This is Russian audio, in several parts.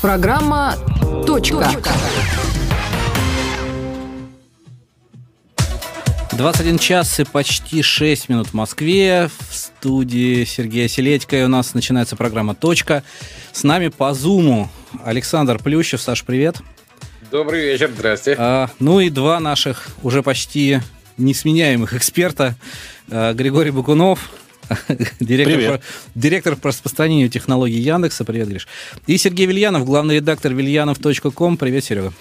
Программа «Точка». 21 час и почти 6 минут в Москве. В студии Сергея Селедько. И у нас начинается программа «Точка». С нами по Зуму Александр Плющев. Саш, привет. Добрый вечер, здрасте. А, ну и два наших уже почти несменяемых эксперта. А, Григорий Бакунов, директор, по, директор по распространению технологий Яндекса. Привет, Гриш. И Сергей Вильянов, главный редактор вильянов.ком. Привет, Серега.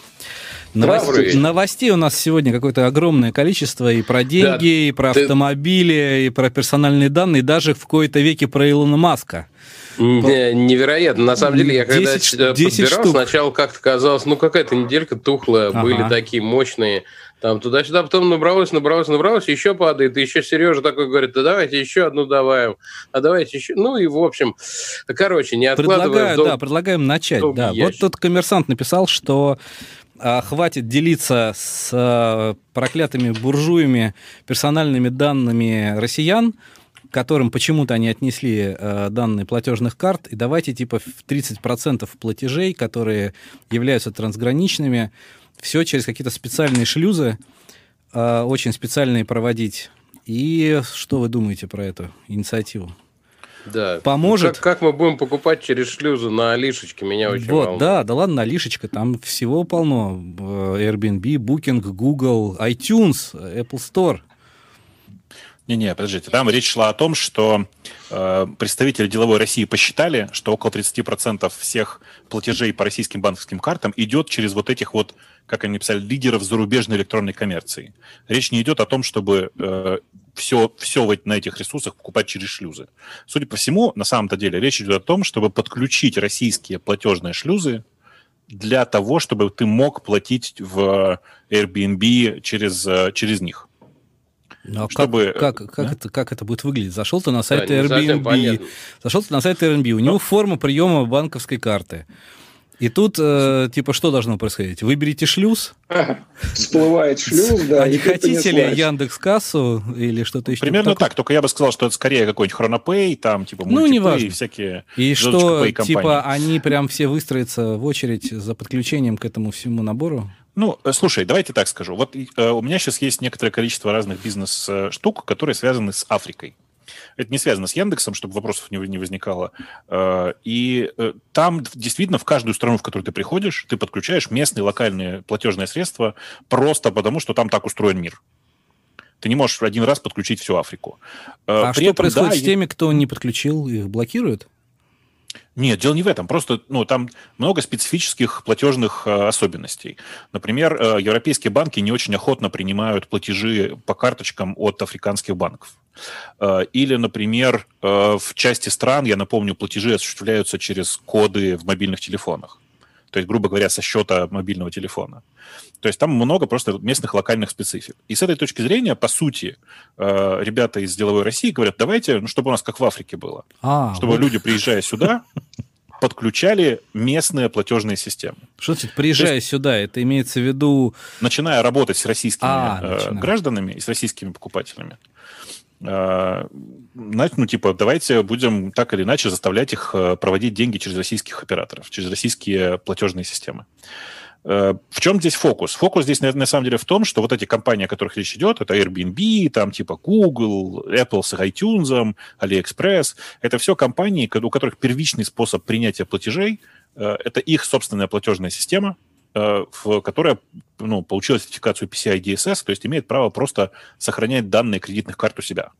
Новостей, новостей у нас сегодня какое-то огромное количество и про деньги, да, и про ты... автомобили, и про персональные данные, и даже в кои-то веке про Илона Маска. Невероятно. На самом деле, я 10, когда 10 подбирал, штук. сначала как-то казалось, ну какая-то неделька тухлая, ага. были такие мощные там туда-сюда, потом набралось, набралось, набралось, еще падает, и еще Сережа такой говорит, да давайте еще одну добавим, а давайте еще, ну и в общем, короче, не откладываем. Предлагаю, да, предлагаем начать, да. Вот тут коммерсант написал, что а, хватит делиться с а, проклятыми буржуями персональными данными россиян, которым почему-то они отнесли э, данные платежных карт, и давайте типа в 30% платежей, которые являются трансграничными, все через какие-то специальные шлюзы, э, очень специальные проводить. И что вы думаете про эту инициативу? Да. Поможет. Как, как мы будем покупать через шлюзы на Алишечке, меня очень Вот, волнует. да, да ладно, Алишечка, там всего полно. Э, Airbnb, Booking, Google, iTunes, Apple Store. Не-не, подождите. Там речь шла о том, что э, представители деловой России посчитали, что около 30% всех платежей по российским банковским картам идет через вот этих вот, как они написали, лидеров зарубежной электронной коммерции. Речь не идет о том, чтобы э, все, все на этих ресурсах покупать через шлюзы. Судя по всему, на самом-то деле речь идет о том, чтобы подключить российские платежные шлюзы для того, чтобы ты мог платить в Airbnb через, э, через них. Ну, а чтобы... как, как, как, да? это, как это будет выглядеть? Зашел ты на сайт да, Airbnb, зашел ты на сайт Airbnb, у него форма приема банковской карты. И тут, э, типа, что должно происходить? Выберите шлюз. Всплывает шлюз, да. А не хотите ли Яндекс Кассу или что-то еще? Примерно так, только я бы сказал, что это скорее какой-нибудь Хронопей, там, типа, ну, не важно. всякие И что, типа, они прям все выстроятся в очередь за подключением к этому всему набору? Ну, э, слушай, давайте так скажу. Вот э, у меня сейчас есть некоторое количество разных бизнес-штук, которые связаны с Африкой. Это не связано с Яндексом, чтобы вопросов не, не возникало. Э, и э, там действительно в каждую страну, в которую ты приходишь, ты подключаешь местные локальные платежные средства просто потому, что там так устроен мир. Ты не можешь один раз подключить всю Африку. А При что этом, происходит да, с теми, кто не подключил, их блокируют? Нет, дело не в этом. Просто ну, там много специфических платежных э, особенностей. Например, э, европейские банки не очень охотно принимают платежи по карточкам от африканских банков. Э, или, например, э, в части стран, я напомню, платежи осуществляются через коды в мобильных телефонах. То есть, грубо говоря, со счета мобильного телефона. То есть там много просто местных локальных специфик. И с этой точки зрения, по сути, э, ребята из деловой России говорят, давайте, ну, чтобы у нас как в Африке было. А, чтобы вот. люди, приезжая сюда, подключали местные платежные системы. Что значит, приезжая есть, сюда, это имеется в виду... Начиная работать с российскими а, э, гражданами и с российскими покупателями. Э, ну, типа, давайте будем так или иначе заставлять их э, проводить деньги через российских операторов, через российские платежные системы. Э, в чем здесь фокус? Фокус здесь, на, на самом деле, в том, что вот эти компании, о которых речь идет, это Airbnb, там типа Google, Apple с iTunes, AliExpress, это все компании, у которых первичный способ принятия платежей э, – это их собственная платежная система, э, которая ну, получила сертификацию PCI DSS, то есть имеет право просто сохранять данные кредитных карт у себя.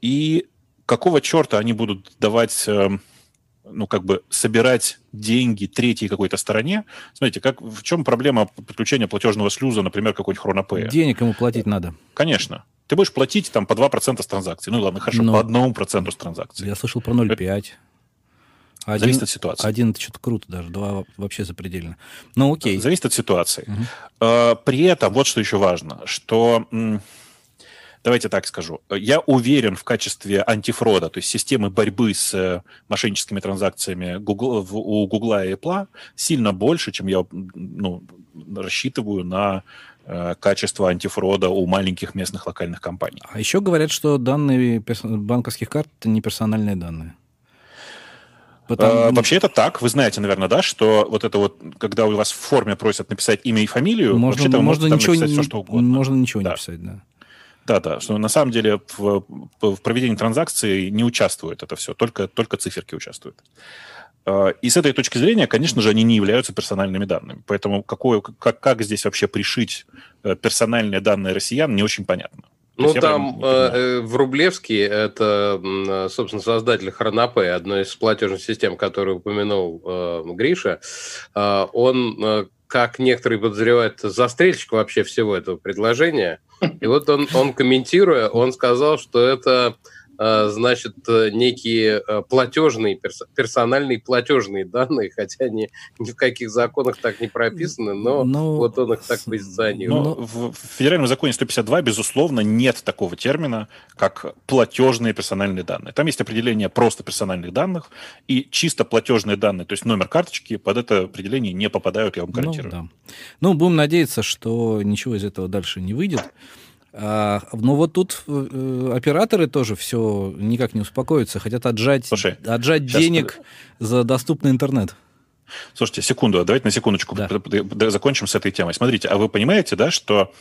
И какого черта они будут давать эм, ну, как бы собирать деньги третьей какой-то стороне. Смотрите, как, в чем проблема подключения платежного шлюза, например, какой-нибудь хронопея? Денег ему платить надо. Конечно. Ты будешь платить там по 2% с транзакций. Ну, ладно, хорошо, Но... по 1% с транзакций. Я слышал про 0,5. Один, Зависит от ситуации. Один это что-то круто даже, два вообще запредельно. Ну, окей. Зависит от ситуации. Угу. При этом вот что еще важно, что давайте так скажу, я уверен в качестве антифрода, то есть системы борьбы с э, мошенническими транзакциями Google, у Google и Apple сильно больше, чем я ну, рассчитываю на э, качество антифрода у маленьких местных локальных компаний. А еще говорят, что данные банковских карт это не персональные данные. Потому... А, вообще это так. Вы знаете, наверное, да, что вот это вот, когда у вас в форме просят написать имя и фамилию, можно, вообще можно ничего, написать все, что угодно. Можно ничего да. не писать, да. Да, да, что на самом деле в, в проведении транзакции не участвует это все, только, только циферки участвуют. А, и с этой точки зрения, конечно же, они не являются персональными данными. Поэтому какое, как, как здесь вообще пришить э, персональные данные россиян, не очень понятно. Ну, там э, э, в Рублевске, это, собственно, создатель Хронопе, одной из платежных систем, которую упомянул э, Гриша, э, он, э, как некоторые подозревают, застрельщик вообще всего этого предложения. И вот он, он комментируя, он сказал, что это Э, значит, э, некие э, платежные, персональные платежные данные, хотя они ни в каких законах так не прописаны, но, но ну, вот он их так позиционирует. Но в федеральном законе 152, безусловно, нет такого термина, как платежные персональные данные. Там есть определение просто персональных данных, и чисто платежные данные, то есть номер карточки, под это определение не попадают, я вам гарантирую. Ну, да. ну будем надеяться, что ничего из этого дальше не выйдет. А, но вот тут э, операторы тоже все никак не успокоятся, хотят отжать, Слушай, отжать денег за доступный интернет. Слушайте, секунду, давайте на секундочку да. закончим с этой темой. Смотрите, а вы понимаете, да, что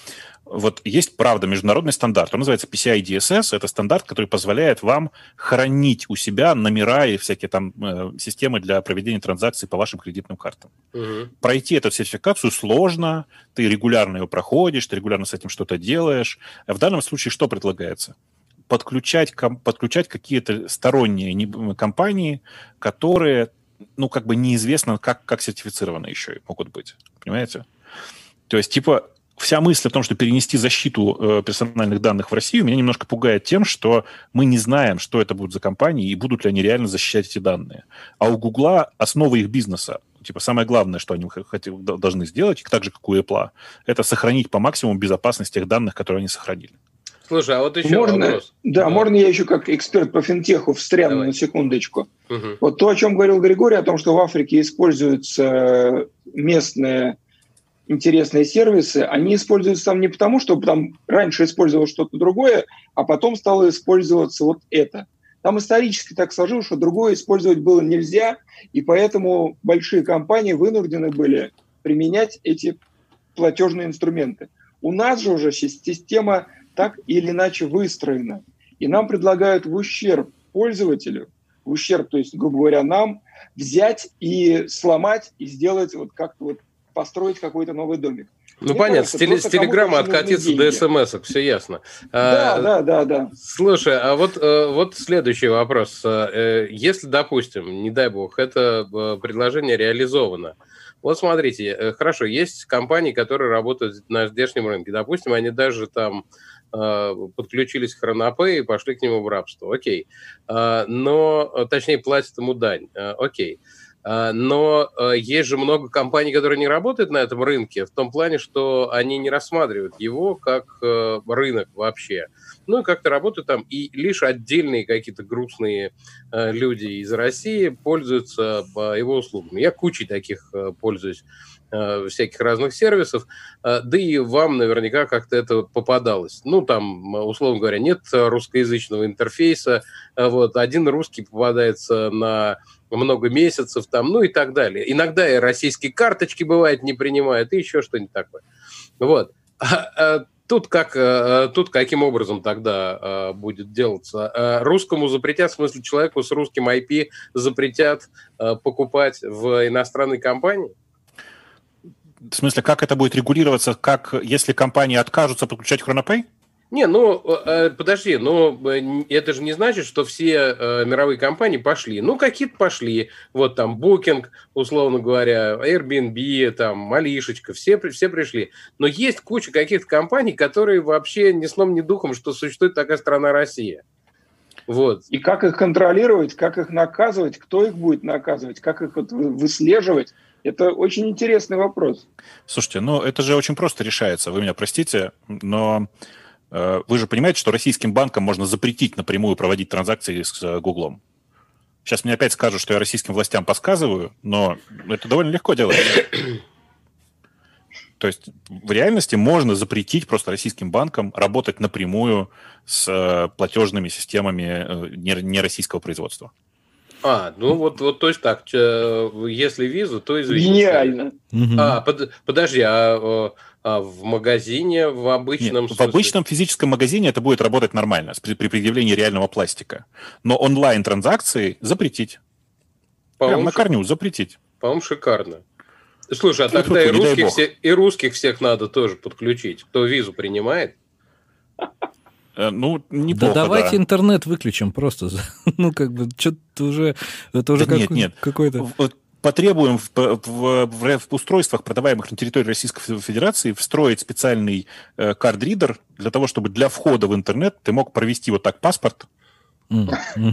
вот есть, правда, международный стандарт, он называется PCI DSS, это стандарт, который позволяет вам хранить у себя номера и всякие там э, системы для проведения транзакций по вашим кредитным картам. Угу. Пройти эту сертификацию сложно, ты регулярно ее проходишь, ты регулярно с этим что-то делаешь. А в данном случае что предлагается? Подключать, подключать какие-то сторонние компании, которые ну, как бы неизвестно, как, как сертифицированы еще могут быть. Понимаете? То есть, типа, вся мысль о том, что перенести защиту э, персональных данных в Россию, меня немножко пугает тем, что мы не знаем, что это будут за компании и будут ли они реально защищать эти данные. А у Гугла основа их бизнеса, типа самое главное, что они хотят, должны сделать, так же, как у Apple, это сохранить по максимуму безопасность тех данных, которые они сохранили. Слушай, а вот еще можно, вопрос. Да, да, можно я еще как эксперт по финтеху встряну Давай. на секундочку. Угу. Вот то, о чем говорил Григорий, о том, что в Африке используются местные интересные сервисы, они используются там не потому, что там раньше использовалось что-то другое, а потом стало использоваться вот это. Там исторически так сложилось, что другое использовать было нельзя, и поэтому большие компании вынуждены были применять эти платежные инструменты. У нас же уже система так или иначе выстроена. И нам предлагают в ущерб пользователю, в ущерб, то есть, грубо говоря, нам, взять и сломать, и сделать вот как-то вот построить какой-то новый домик. Ну, Мне понятно, кажется, с, телеграмма откатиться до смс все ясно. Да, а, да, да, да. Слушай, а вот, э, вот следующий вопрос. Э, если, допустим, не дай бог, это э, предложение реализовано, вот смотрите, хорошо, есть компании, которые работают на здешнем рынке. Допустим, они даже там подключились к Хронопе и пошли к нему в рабство. Окей. Но, точнее, платят ему дань. Окей. А, но есть же много компаний, которые не работают на этом рынке, в том плане, что они не рассматривают его как рынок вообще. Ну и как-то работают там, и лишь отдельные какие-то грустные люди из России пользуются его услугами. Я кучей таких пользуюсь всяких разных сервисов, да и вам наверняка как-то это попадалось. Ну, там, условно говоря, нет русскоязычного интерфейса, вот, один русский попадается на много месяцев там, ну и так далее. Иногда и российские карточки бывает не принимают, и еще что-нибудь такое. Вот. А, а, тут как, а, тут каким образом тогда а, будет делаться? Русскому запретят, в смысле человеку с русским IP запретят покупать в иностранной компании? В смысле, как это будет регулироваться, как если компании откажутся подключать Хронопей? Не, ну, э, подожди, но э, это же не значит, что все э, мировые компании пошли. Ну, какие-то пошли. Вот там Booking, условно говоря, Airbnb, там, Малишечка, все, все пришли. Но есть куча каких-то компаний, которые вообще ни сном, ни духом, что существует такая страна Россия. Вот. И как их контролировать, как их наказывать, кто их будет наказывать, как их вот выслеживать, это очень интересный вопрос. Слушайте, ну это же очень просто решается, вы меня простите, но Э, вы же понимаете, что российским банкам можно запретить напрямую проводить транзакции с э, Гуглом. Сейчас мне опять скажут, что я российским властям подсказываю, но это довольно легко делать. То есть в реальности можно запретить просто российским банкам работать напрямую с э, платежными системами не российского производства. А, ну вот, вот то есть так, если визу, то извините. Гениально. А, под, подожди, а, а в магазине, в обычном... Нет, в обычном физическом магазине это будет работать нормально при, при предъявлении реального пластика. Но онлайн-транзакции запретить. Прям на корню запретить. По-моему, шикарно. Слушай, а тогда и русских, все, и русских всех надо тоже подключить. Кто визу принимает? Э, ну, неплохо, Да давайте да. интернет выключим просто. Ну, как бы, что-то уже... Это уже да как, нет, нет. какой-то... Потребуем в, в, в, в устройствах, продаваемых на территории Российской Федерации, встроить специальный э, кард-ридер для того, чтобы для входа в интернет ты мог провести вот так паспорт,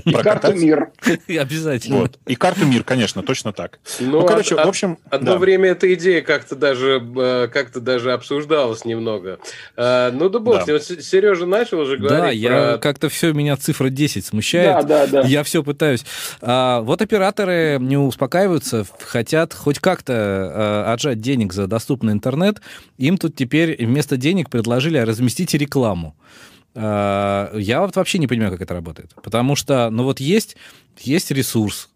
и карту мир. Обязательно. И карту мир, конечно, точно так. Ну, ну короче, в общем... Одно время эта идея как-то даже, э, как даже обсуждалась немного. А, ну, да бог. Сережа начал уже говорить Да, я как-то все, меня цифра 10 смущает. Да, да, да. Я все пытаюсь. А, вот операторы не успокаиваются, хотят хоть как-то а, отжать денег за доступный интернет. Им тут теперь вместо денег предложили разместить рекламу. Э, я вот вообще не понимаю, как это работает. Потому что, ну вот есть, есть ресурс,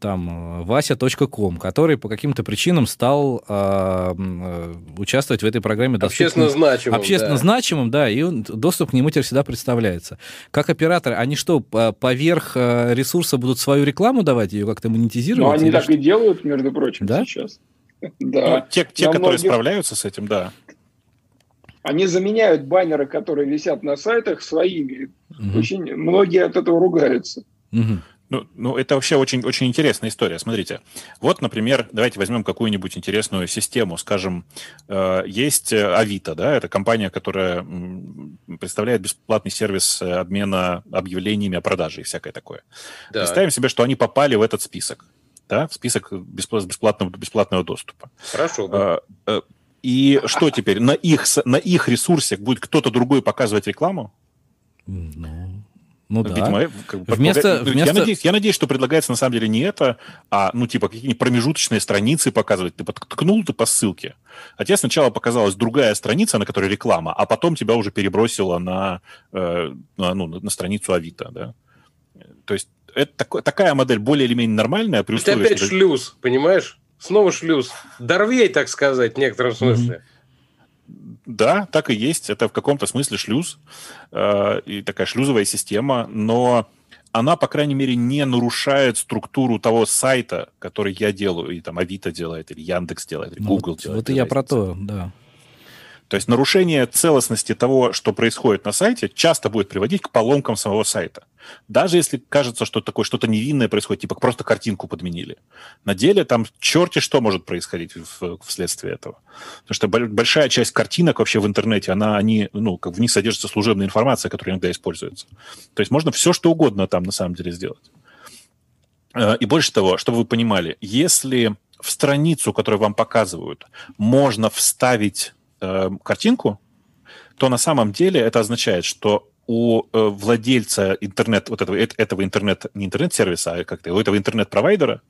там, э, вася.ком, который по каким-то причинам стал э, э участвовать в этой программе. Общественно значимым. Общественно да. значимым, да, и доступ к нему теперь всегда представляется. Как операторы, они что, поверх ресурса будут свою рекламу давать, ее как-то монетизировать? Ну, они так что? и делают, между прочим, да? сейчас. Да. Ну, те, те которые многих... справляются с этим, да. Они заменяют баннеры, которые висят на сайтах, своими. Угу. Очень многие от этого ругаются. Угу. Ну, ну, это вообще очень, очень интересная история. Смотрите, вот, например, давайте возьмем какую-нибудь интересную систему. Скажем, э, есть Авито, да, это компания, которая представляет бесплатный сервис обмена объявлениями о продаже и всякое такое. Да. Представим себе, что они попали в этот список, да, в список бесплатного, бесплатного доступа. Хорошо. Да. И что теперь? На их, на их ресурсе будет кто-то другой показывать рекламу? Ну, ну да. Видимо, как бы, вместо, ну, вместо... Я, надеюсь, я надеюсь, что предлагается на самом деле не это, а, ну, типа, какие-нибудь промежуточные страницы показывать. Ты ткнул ты по ссылке, а тебе сначала показалась другая страница, на которой реклама, а потом тебя уже перебросило на, э, на, ну, на страницу Авито, да. То есть это такой, такая модель более или менее нормальная. При условии, это опять что... шлюз, понимаешь? Снова шлюз. Дорвей, так сказать, в некотором смысле. Да, так и есть. Это в каком-то смысле шлюз э, и такая шлюзовая система, но она, по крайней мере, не нарушает структуру того сайта, который я делаю, и там Авито делает, или Яндекс делает, или ну, Google вот, делает. Вот и я про то, да. То есть нарушение целостности того, что происходит на сайте, часто будет приводить к поломкам самого сайта. Даже если кажется, что такое что-то невинное происходит, типа просто картинку подменили. На деле там черти что может происходить вследствие этого. Потому что большая часть картинок вообще в интернете, она, они, ну, как в них содержится служебная информация, которая иногда используется. То есть можно все, что угодно там на самом деле сделать. Э, и больше того, чтобы вы понимали, если в страницу, которую вам показывают, можно вставить э, картинку, то на самом деле это означает, что у э, владельца интернет, вот этого, этого интернет, не интернет-сервиса, а как-то у этого интернет-провайдера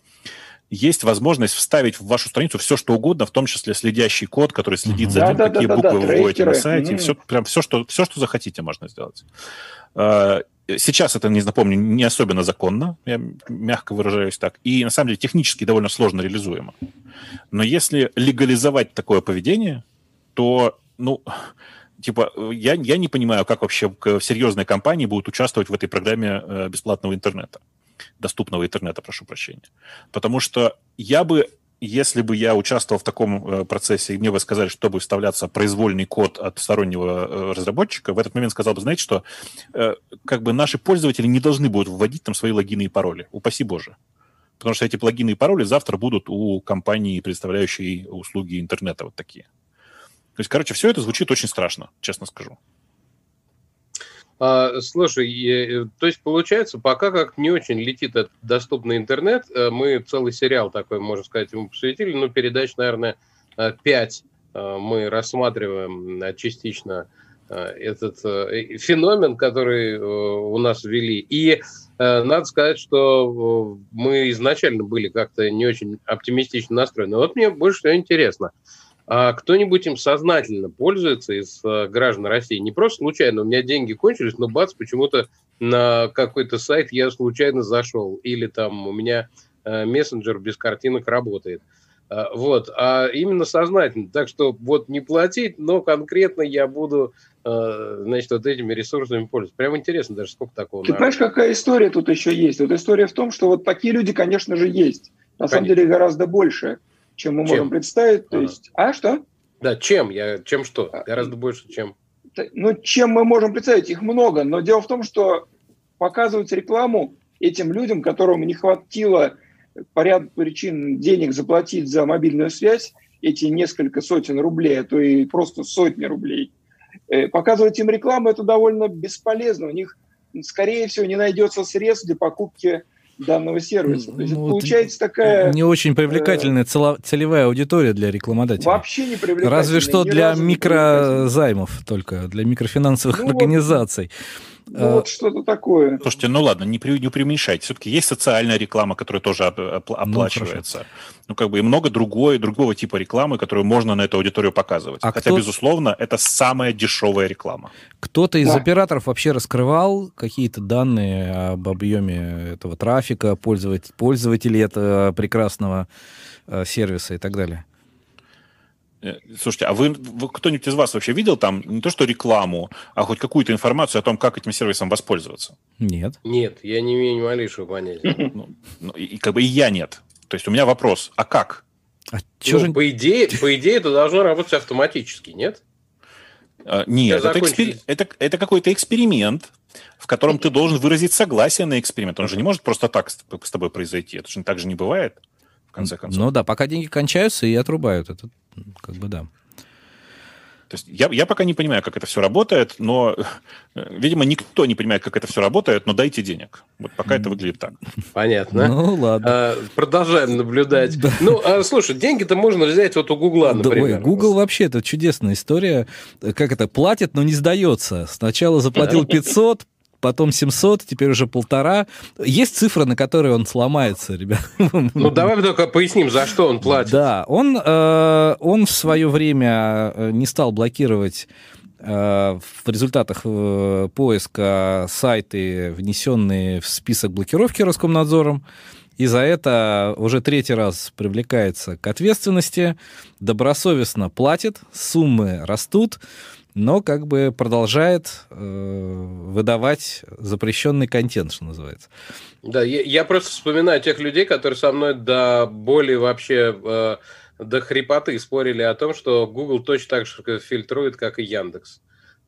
есть возможность вставить в вашу страницу все, что угодно, в том числе следящий код, который следит за тем, да, какие да, буквы да, вы вводите на сайте. Mm. Все, прям все что, все, что захотите, можно сделать. Э, сейчас это, не напомню, не особенно законно, я мягко выражаюсь так, и на самом деле технически довольно сложно реализуемо. Но если легализовать такое поведение, то, ну, типа, я, я не понимаю, как вообще серьезные компании будут участвовать в этой программе э, бесплатного интернета, доступного интернета, прошу прощения. Потому что я бы, если бы я участвовал в таком э, процессе, и мне бы сказали, чтобы вставляться произвольный код от стороннего э, разработчика, в этот момент сказал бы, знаете что, как бы наши пользователи не должны будут вводить там свои логины и пароли, упаси боже. Потому что эти плагины и пароли завтра будут у компании, представляющей услуги интернета вот такие. То есть, короче, все это звучит очень страшно, честно скажу. А, слушай, э, то есть получается, пока как не очень летит этот доступный интернет, э, мы целый сериал такой, можно сказать, ему посвятили, ну, передач, наверное, 5 э, мы рассматриваем частично этот феномен, который у нас ввели. И надо сказать, что мы изначально были как-то не очень оптимистично настроены. Вот мне больше всего интересно – кто-нибудь им сознательно пользуется из э, граждан России? Не просто случайно, у меня деньги кончились, но бац, почему-то на какой-то сайт я случайно зашел, или там у меня э, мессенджер без картинок работает. Э, вот, а именно сознательно. Так что вот не платить, но конкретно я буду, э, значит, вот этими ресурсами пользоваться. Прям интересно даже, сколько такого. Ты понимаешь, какая история тут еще есть? Вот история в том, что вот такие люди, конечно же, есть. На конечно. самом деле гораздо больше, чем мы чем? можем представить. То ага. есть, а что? Да, чем? Я, чем что? А, гораздо больше, чем. Ну, чем мы можем представить? Их много. Но дело в том, что показывать рекламу этим людям, которым не хватило по ряду причин денег заплатить за мобильную связь, эти несколько сотен рублей, а то и просто сотни рублей, э, показывать им рекламу это довольно бесполезно. У них, скорее всего, не найдется средств для покупки данного сервиса. То есть ну, получается такая... Не очень привлекательная э, целевая аудитория для рекламодателя. Вообще не привлекательная. Разве что для микрозаймов только, для микрофинансовых ну, организаций. Вот ну, а, вот что-то такое. Слушайте, ну ладно, не, при, не преуменьшайте. Все-таки есть социальная реклама, которая тоже ну, оплачивается. Ну, ну, как бы и много другой, другого типа рекламы, которую можно на эту аудиторию показывать. А Хотя, кто... безусловно, это самая дешевая реклама. Кто-то из да. операторов вообще раскрывал какие-то данные об объеме этого трафика, пользователей, пользователей этого прекрасного э, сервиса и так далее? Э, слушайте, а вы, вы кто-нибудь из вас вообще видел там не то что рекламу, а хоть какую-то информацию о том, как этим сервисом воспользоваться? Нет. Нет, я не имею ни малейшего понятия. Ну, ну, и, и как бы и я нет. То есть у меня вопрос, а как? А ну, же... по, идее, по идее, это должно работать автоматически, нет? А, нет, это, экспер... это, это какой-то эксперимент, в котором ты должен выразить согласие на эксперимент. Он же не может просто так с тобой произойти. Это же так же не бывает, конце концов. Ну да, пока деньги кончаются и отрубают. Это как бы да. То есть я, я пока не понимаю, как это все работает, но, э, видимо, никто не понимает, как это все работает, но дайте денег. Вот пока это выглядит так. Понятно. Ну, ладно. А, продолжаем наблюдать. Да. Ну, а, слушай, деньги-то можно взять вот у Гугла, например. Да, Google вообще это чудесная история. Как это, платит, но не сдается. Сначала заплатил 500, потом 700, теперь уже полтора. Есть цифра, на которой он сломается, ребят. Ну, давай только поясним, за что он платит. Да, он, э, он в свое время э, не стал блокировать э, в результатах э, поиска сайты, внесенные в список блокировки Роскомнадзором. И за это уже третий раз привлекается к ответственности, добросовестно платит, суммы растут но как бы продолжает э, выдавать запрещенный контент, что называется. Да, я, я просто вспоминаю тех людей, которые со мной до боли вообще э, до хрипоты спорили о том, что Google точно так же фильтрует, как и Яндекс.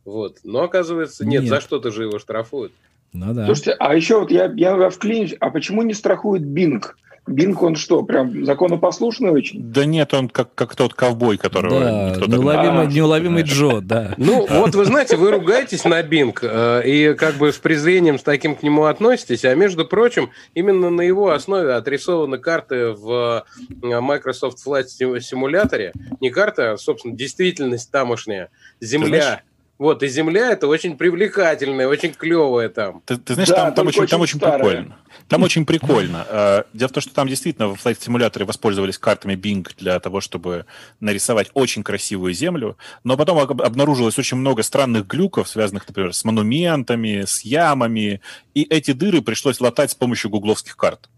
Вот. Но оказывается, нет, нет. за что-то же его штрафуют. Ну да. Слушайте, а еще вот я, я вклинюсь, а почему не страхует Bing? Бинг, он что, прям законопослушный очень? Да нет, он как, как тот ковбой, которого да, никто неуловимый, а, неуловимый Джо, да. Ну, вот вы знаете, вы ругаетесь на Бинг э, и как бы с презрением с таким к нему относитесь, а между прочим, именно на его основе отрисованы карты в э, Microsoft Flight симуляторе. Не карта, а, собственно, действительность тамошняя. Земля. Вот, и земля это очень привлекательная, очень клевая там. Ты, ты знаешь, да, там, там, очень, очень там очень прикольно. Там очень прикольно. Э, дело в том, что там действительно в Flight Simulator воспользовались картами Bing для того, чтобы нарисовать очень красивую землю, но потом обнаружилось очень много странных глюков, связанных, например, с монументами, с ямами, и эти дыры пришлось латать с помощью гугловских карт.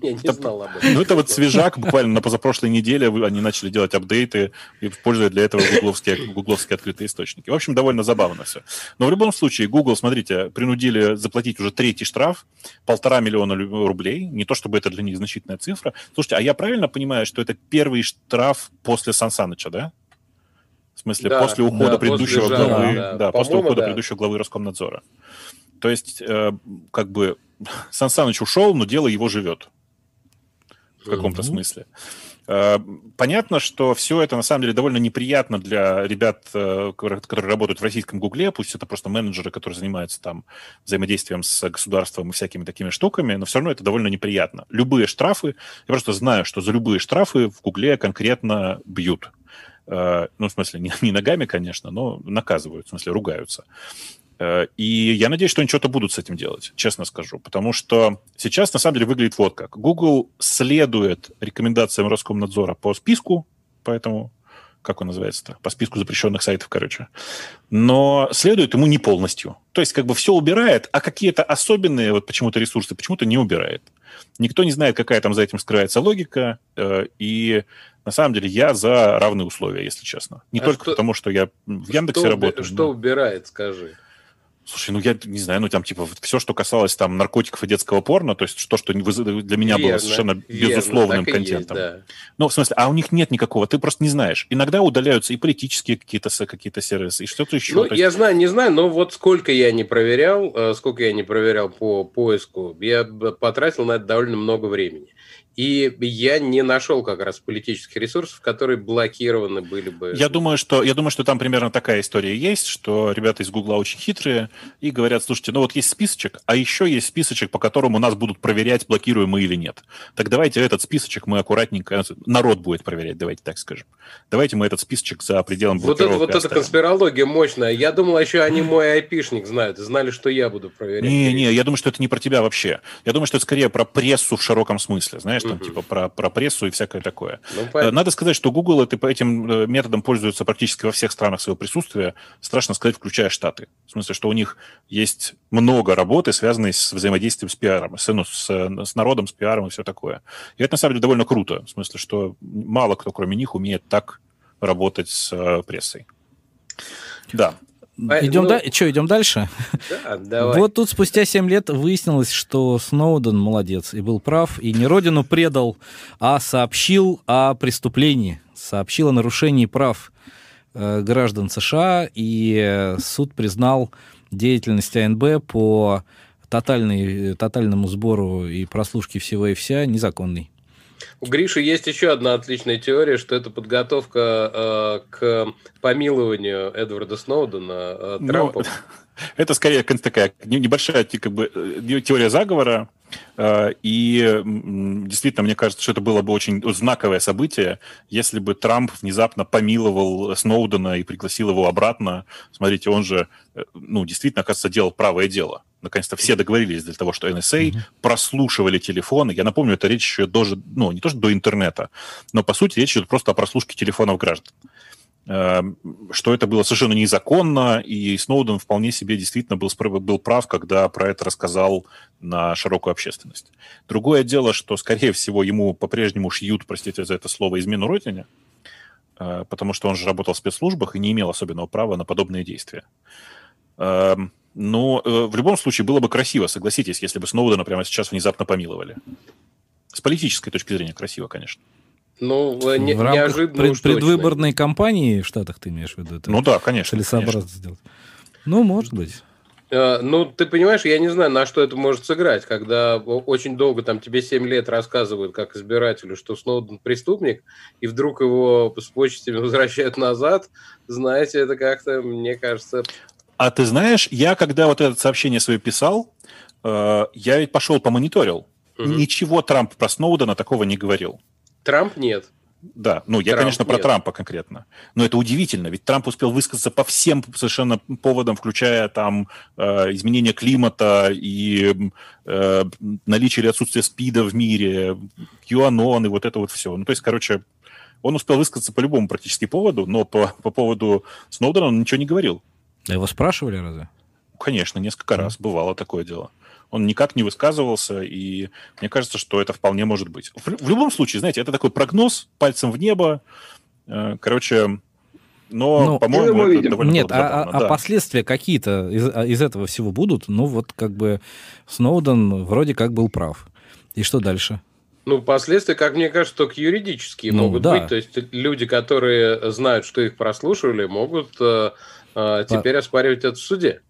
Я не знал об этом. Ну, это вот свежак, буквально на позапрошлой неделе они начали делать апдейты и используют для этого гугловские, гугловские открытые источники. В общем, довольно забавно все. Но в любом случае, Google, смотрите, принудили заплатить уже третий штраф, полтора миллиона рублей. Не то, чтобы это для них значительная цифра. Слушайте, а я правильно понимаю, что это первый штраф после Сан Саныча, да? В смысле, да, после ухода да, предыдущего после главы, да, да, после ухода да. предыдущего главы Роскомнадзора. То есть, э, как бы, Сан Саныч ушел, но дело его живет в каком-то mm-hmm. смысле. Э, понятно, что все это на самом деле довольно неприятно для ребят, э, которые работают в российском Гугле, пусть это просто менеджеры, которые занимаются там взаимодействием с государством и всякими такими штуками, но все равно это довольно неприятно. Любые штрафы, я просто знаю, что за любые штрафы в Гугле конкретно бьют. Э, ну, в смысле, не, не ногами, конечно, но наказывают, в смысле, ругаются. Э, и я надеюсь, что они что-то будут с этим делать, честно скажу. Потому что сейчас, на самом деле, выглядит вот как. Google следует рекомендациям Роскомнадзора по списку, поэтому как он называется-то, по списку запрещенных сайтов, короче. Но следует ему не полностью. То есть как бы все убирает, а какие-то особенные вот почему-то ресурсы почему-то не убирает. Никто не знает, какая там за этим скрывается логика, э, и на самом деле я за равные условия, если честно. Не а только что, потому, что я в Яндексе что, работаю. Что но... убирает, скажи? Слушай, ну я не знаю, ну там типа все, что касалось там наркотиков и детского порно, то есть то, что для меня верно, было совершенно верно, безусловным контентом. Есть, да. Ну, в смысле, а у них нет никакого, ты просто не знаешь. Иногда удаляются и политические какие-то какие сервисы, и что-то еще. Ну, я знаю, не знаю, но вот сколько я не проверял, э, сколько я не проверял по поиску, я потратил на это довольно много времени. И я не нашел как раз политических ресурсов, которые блокированы были бы. Я думаю, что, я думаю, что там примерно такая история есть, что ребята из Гугла очень хитрые и говорят, слушайте, ну вот есть списочек, а еще есть списочек, по которому нас будут проверять, блокируем мы или нет. Так давайте этот списочек мы аккуратненько, народ будет проверять, давайте так скажем. Давайте мы этот списочек за пределом Вот, это, вот эта конспирология мощная. Я думал, еще они мой айпишник знают, знали, что я буду проверять. Не-не, я думаю, что это не про тебя вообще. Я думаю, что это скорее про прессу в широком смысле, знаешь, там, угу. типа про, про прессу и всякое такое. Ну, Надо сказать, что Google это, этим э, методом пользуется практически во всех странах своего присутствия, страшно сказать, включая Штаты. В смысле, что у них есть много работы, связанной с взаимодействием с пиаром, с, ну, с, с народом, с пиаром и все такое. И это, на самом деле, довольно круто. В смысле, что мало кто, кроме них, умеет так работать с э, прессой. Да. Идем, ну, да... Что, идем дальше? Да, давай. Вот тут спустя 7 лет выяснилось, что Сноуден молодец и был прав, и не родину предал, а сообщил о преступлении, сообщил о нарушении прав э, граждан США, и суд признал деятельность АНБ по тотальной, тотальному сбору и прослушке всего и вся незаконной. У Гриши есть еще одна отличная теория, что это подготовка э, к помилованию Эдварда Сноудена э, Трампом. Ну, это скорее такая небольшая как бы, э, теория заговора. Э, и действительно, мне кажется, что это было бы очень знаковое событие, если бы Трамп внезапно помиловал Сноудена и пригласил его обратно. Смотрите, он же, э, ну, действительно, оказывается, делал правое дело наконец-то все договорились для того, что NSA mm-hmm. прослушивали телефоны. Я напомню, это речь еще даже, ну, не то, что до интернета, но, по сути, речь идет просто о прослушке телефонов граждан. Что это было совершенно незаконно, и Сноуден вполне себе действительно был, был прав, когда про это рассказал на широкую общественность. Другое дело, что, скорее всего, ему по-прежнему шьют, простите за это слово, измену родине, э, потому что он же работал в спецслужбах и не имел особенного права на подобные действия. Эм, но э, в любом случае было бы красиво, согласитесь, если бы Сноудена прямо сейчас внезапно помиловали. С политической точки зрения красиво, конечно. Ну, э, не, в рамках пред, предвыборной кампании в Штатах ты имеешь в виду? Это ну да, конечно. Целесообразно конечно. сделать. Ну, может быть. Э, ну, ты понимаешь, я не знаю, на что это может сыграть, когда очень долго там тебе 7 лет рассказывают, как избирателю, что Сноуден преступник, и вдруг его с почестями возвращают назад, знаете, это как-то, мне кажется... А ты знаешь, я когда вот это сообщение свое писал, э, я ведь пошел помониторил. Угу. Ничего Трамп про Сноудена такого не говорил. Трамп нет. Да, ну я, Трамп конечно, про нет. Трампа конкретно. Но это удивительно, ведь Трамп успел высказаться по всем совершенно поводам, включая там э, изменение климата и э, наличие или отсутствие СПИДа в мире, QAnon и вот это вот все. Ну, то есть, короче, он успел высказаться по любому практически поводу, но по, по поводу Сноудена он ничего не говорил. А его спрашивали разве? Конечно, несколько mm. раз бывало такое дело он никак не высказывался, и мне кажется, что это вполне может быть. В, в любом случае, знаете, это такой прогноз пальцем в небо. Э, короче, но, ну, по-моему, это довольно Нет, а, а, да. а последствия какие-то из, а, из этого всего будут? Ну, вот как бы Сноуден вроде как был прав. И что дальше? Ну, последствия, как мне кажется, только юридические ну, могут да. быть. То есть люди, которые знают, что их прослушивали, могут э, э, теперь оспаривать это в суде.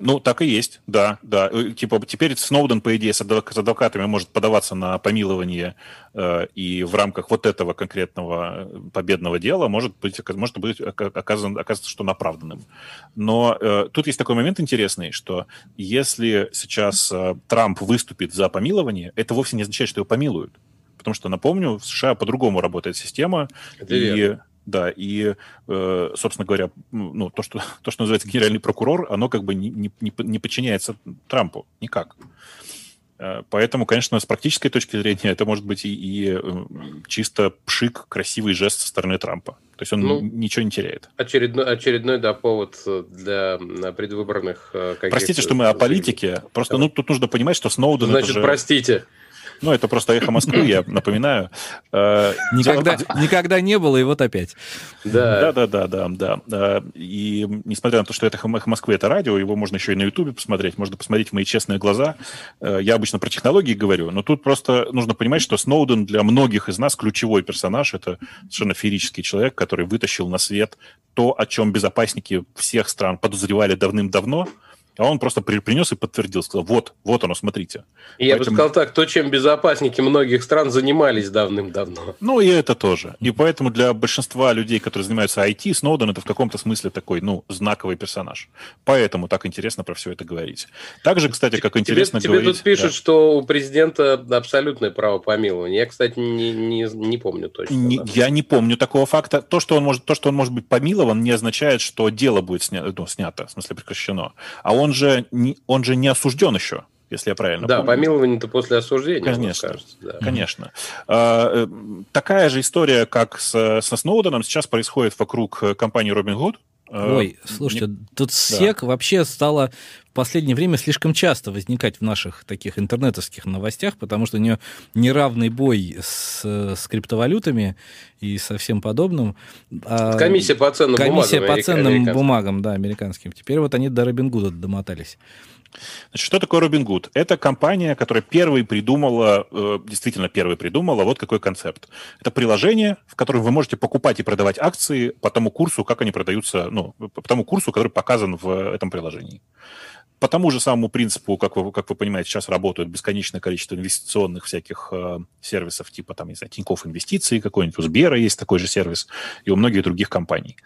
Ну, так и есть, да, да. Э, типа, теперь Сноуден, по идее, с адвокатами может подаваться на помилование, э, и в рамках вот этого конкретного э, победного дела может быть, может быть оказан, оказаться, что оправданным. Но э, тут есть такой момент интересный, что если сейчас э, Трамп выступит за помилование, это вовсе не означает, что его помилуют. Потому что, напомню, в США по-другому работает система. Это и верно да, и, э, собственно говоря, ну, то, что, то, что называется генеральный прокурор, оно как бы не, не, не подчиняется Трампу никак. Э, поэтому, конечно, с практической точки зрения это может быть и, и э, чисто пшик, красивый жест со стороны Трампа. То есть он ну, ничего не теряет. Очередной, очередной да, повод для предвыборных. Простите, что мы о политике. Просто ну, тут нужно понимать, что Сноуден... Значит, же... простите. Ну, это просто эхо Москвы, я напоминаю. Э, никогда, никогда не было, и вот опять. Да. да, да, да, да, да. И несмотря на то, что это эхо Москвы, это радио, его можно еще и на Ютубе посмотреть, можно посмотреть в мои честные глаза. Э, я обычно про технологии говорю, но тут просто нужно понимать, что Сноуден для многих из нас ключевой персонаж. Это совершенно феерический человек, который вытащил на свет то, о чем безопасники всех стран подозревали давным-давно, а он просто при, принес и подтвердил, сказал, вот, вот оно, смотрите. И я бы сказал так, то, чем безопасники многих стран занимались давным-давно. Ну, и это тоже. И поэтому для большинства людей, которые занимаются IT, Сноуден это в каком-то смысле такой, ну, знаковый персонаж. Поэтому так интересно про все это говорить. Также, кстати, как интересно тебе говорить... Тебе тут пишут, да. что у президента абсолютное право помилования. Я, кстати, не, не, не помню точно. Не, я не помню такого факта. То что, он может, то, что он может быть помилован, не означает, что дело будет сня, ну, снято, в смысле прекращено. А он же, не, он же не осужден еще если я правильно да, помню. Да, помилование-то после осуждения. Конечно, кажется, да. конечно. А, э, такая же история, как с, со Сноуденом, сейчас происходит вокруг компании Robinhood. А, Ой, слушайте, Мне... тут да. СЕК вообще стало в последнее время слишком часто возникать в наших таких интернетовских новостях, потому что у нее неравный бой с, с криптовалютами и со всем подобным. А комиссия по ценным комиссия бумагам. Комиссия по ценным бумагам, да, американским. Теперь вот они до Робингуда домотались. Значит, что такое Robinhood? Это компания, которая первой придумала, э, действительно первой придумала вот какой концепт. Это приложение, в котором вы можете покупать и продавать акции по тому курсу, как они продаются, ну, по тому курсу, который показан в этом приложении. По тому же самому принципу, как вы, как вы понимаете, сейчас работают бесконечное количество инвестиционных всяких э, сервисов, типа там, не знаю, Тинькофф Инвестиции какой-нибудь, у Сбера есть такой же сервис, и у многих других компаний.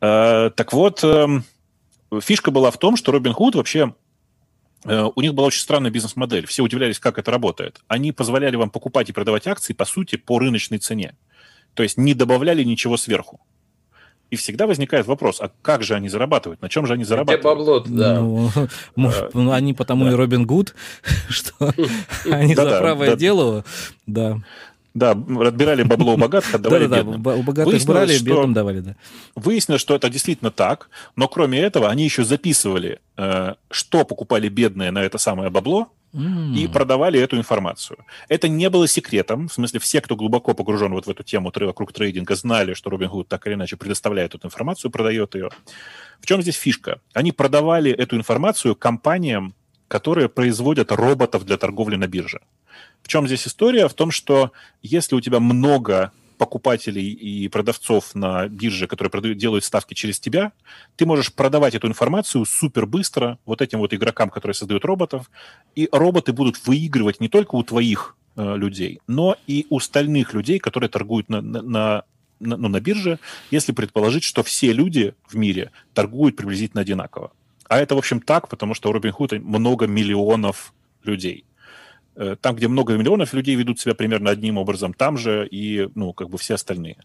Э, так вот, э, фишка была в том, что Robinhood вообще у них была очень странная бизнес-модель. Все удивлялись, как это работает. Они позволяли вам покупать и продавать акции, по сути, по рыночной цене. То есть не добавляли ничего сверху. И всегда возникает вопрос, а как же они зарабатывают? На чем же они зарабатывают? Где бабло да. Ну, может, ну, они потому да. и Робин Гуд, что они за правое дело, да. Да, отбирали бабло у богатых, отдавали да, бедным. Да, у богатых брали, бедным давали, да. Выяснилось, что это действительно так, но кроме этого они еще записывали, э, что покупали бедные на это самое бабло, Mm. и продавали эту информацию. Это не было секретом, в смысле все, кто глубоко погружен вот в эту тему вокруг трейдинга, знали, что Robinhood так или иначе предоставляет эту информацию, продает ее. В чем здесь фишка? Они продавали эту информацию компаниям, которые производят роботов для торговли на бирже. В чем здесь история? В том, что если у тебя много покупателей и продавцов на бирже, которые продают, делают ставки через тебя, ты можешь продавать эту информацию супер быстро вот этим вот игрокам, которые создают роботов, и роботы будут выигрывать не только у твоих э, людей, но и у остальных людей, которые торгуют на, на, на на, ну, на бирже, если предположить, что все люди в мире торгуют приблизительно одинаково. А это, в общем, так, потому что у Robinhood много миллионов людей. Э, там, где много миллионов людей ведут себя примерно одним образом, там же и, ну, как бы все остальные.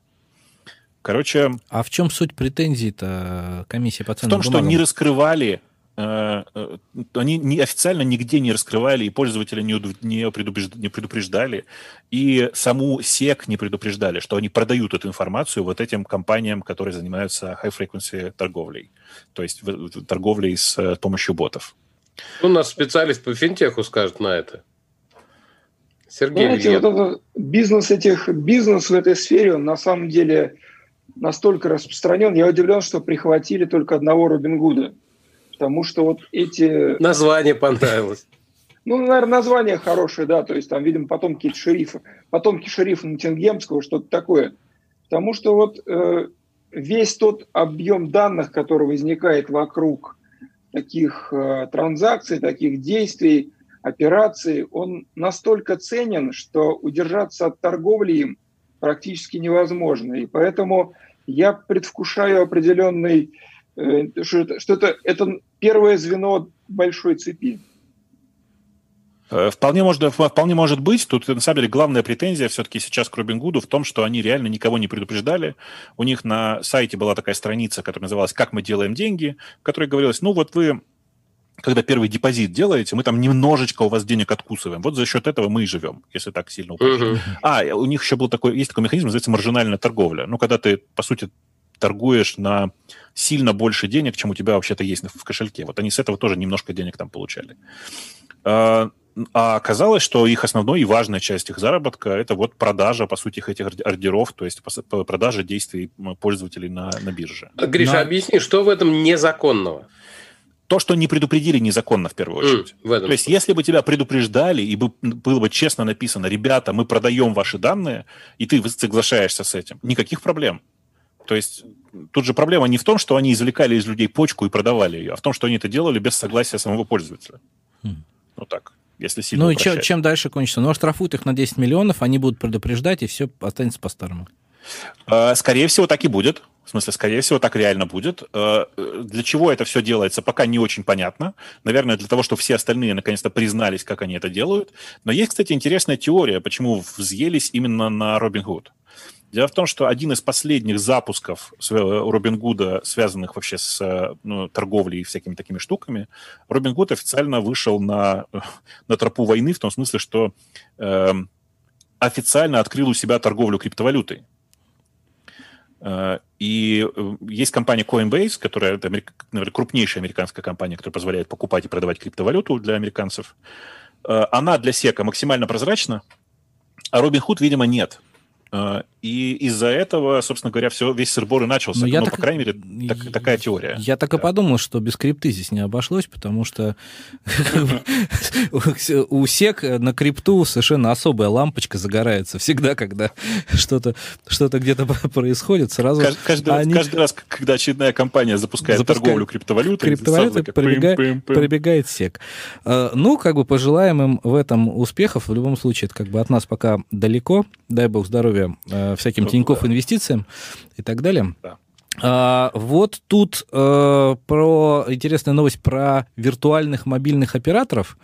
Короче... А в чем суть претензий-то комиссии по ценным В том, бумагам? что не раскрывали, э, э, они не, официально нигде не раскрывали, и пользователя не, не, предупреждали, не предупреждали, и саму СЕК не предупреждали, что они продают эту информацию вот этим компаниям, которые занимаются high-frequency торговлей, то есть торговлей с помощью ботов. У нас специалист по финтеху скажет на это. Сергей Знаете, вот этот бизнес этих бизнес в этой сфере, он на самом деле настолько распространен. Я удивлен, что прихватили только одного Робин Гуда. Потому что вот эти... Название понравилось. Ну, наверное, название хорошее, да, то есть там, видимо, потомки шерифа, потомки шерифа Ноттингемского, что-то такое. Потому что вот э, весь тот объем данных, который возникает вокруг таких э, транзакций, таких действий, операции, он настолько ценен, что удержаться от торговли им практически невозможно. И поэтому я предвкушаю определенный, э, что, это, это, первое звено большой цепи. Э, вполне может, вполне может быть. Тут, на самом деле, главная претензия все-таки сейчас к Робин Гуду в том, что они реально никого не предупреждали. У них на сайте была такая страница, которая называлась «Как мы делаем деньги», в которой говорилось, ну вот вы когда первый депозит делаете, мы там немножечко у вас денег откусываем. Вот за счет этого мы и живем, если так сильно упрощать. Uh-huh. А, у них еще был такой, есть такой механизм, называется маржинальная торговля. Ну, когда ты, по сути, торгуешь на сильно больше денег, чем у тебя вообще-то есть в кошельке. Вот они с этого тоже немножко денег там получали. А, а оказалось, что их основной и важная часть их заработка – это вот продажа, по сути, этих ордеров, то есть продажа действий пользователей на, на бирже. Гриша, на... объясни, что в этом незаконного? То, что не предупредили, незаконно в первую очередь. Mm, в этом то есть, если бы тебя предупреждали, и бы, было бы честно написано, ребята, мы продаем ваши данные, и ты соглашаешься с этим, никаких проблем. То есть тут же проблема не в том, что они извлекали из людей почку и продавали ее, а в том, что они это делали без согласия самого пользователя. Mm. Ну так, если сильно Ну и чем, чем дальше кончится? Ну, оштрафуют их на 10 миллионов, они будут предупреждать, и все останется по-старому. А, скорее всего, так и будет. В смысле, скорее всего, так реально будет. А, для чего это все делается, пока не очень понятно. Наверное, для того, чтобы все остальные наконец-то признались, как они это делают. Но есть, кстати, интересная теория, почему взъелись именно на Robinhood. Дело в том, что один из последних запусков Робин Гуда, связанных вообще с ну, торговлей и всякими такими штуками, Робин Гуд официально вышел на, на тропу войны в том смысле, что э, официально открыл у себя торговлю криптовалютой. Э, и э, есть компания Coinbase, которая, это, наверное, крупнейшая американская компания, которая позволяет покупать и продавать криптовалюту для американцев. Э, она для сека максимально прозрачна, а Robinhood, видимо, нет. А, и из-за этого, собственно говоря, все, весь сырбор и начался. Но ну, я ну, так, по крайней мере, так, такая теория. Я так да. и подумал, что без крипты здесь не обошлось, потому что у сек на крипту совершенно особая лампочка загорается. Всегда, когда что-то что где-то происходит, сразу... Каждый раз, когда очередная компания запускает торговлю криптовалютой, криптовалютой прибегает сек. А, ну, как бы пожелаем им в этом успехов. В любом случае, это как бы от нас пока далеко. Дай бог здоровья э, всяким Тинькофф да. инвестициям и так далее. Да. А, вот тут э, про интересная новость про виртуальных мобильных операторов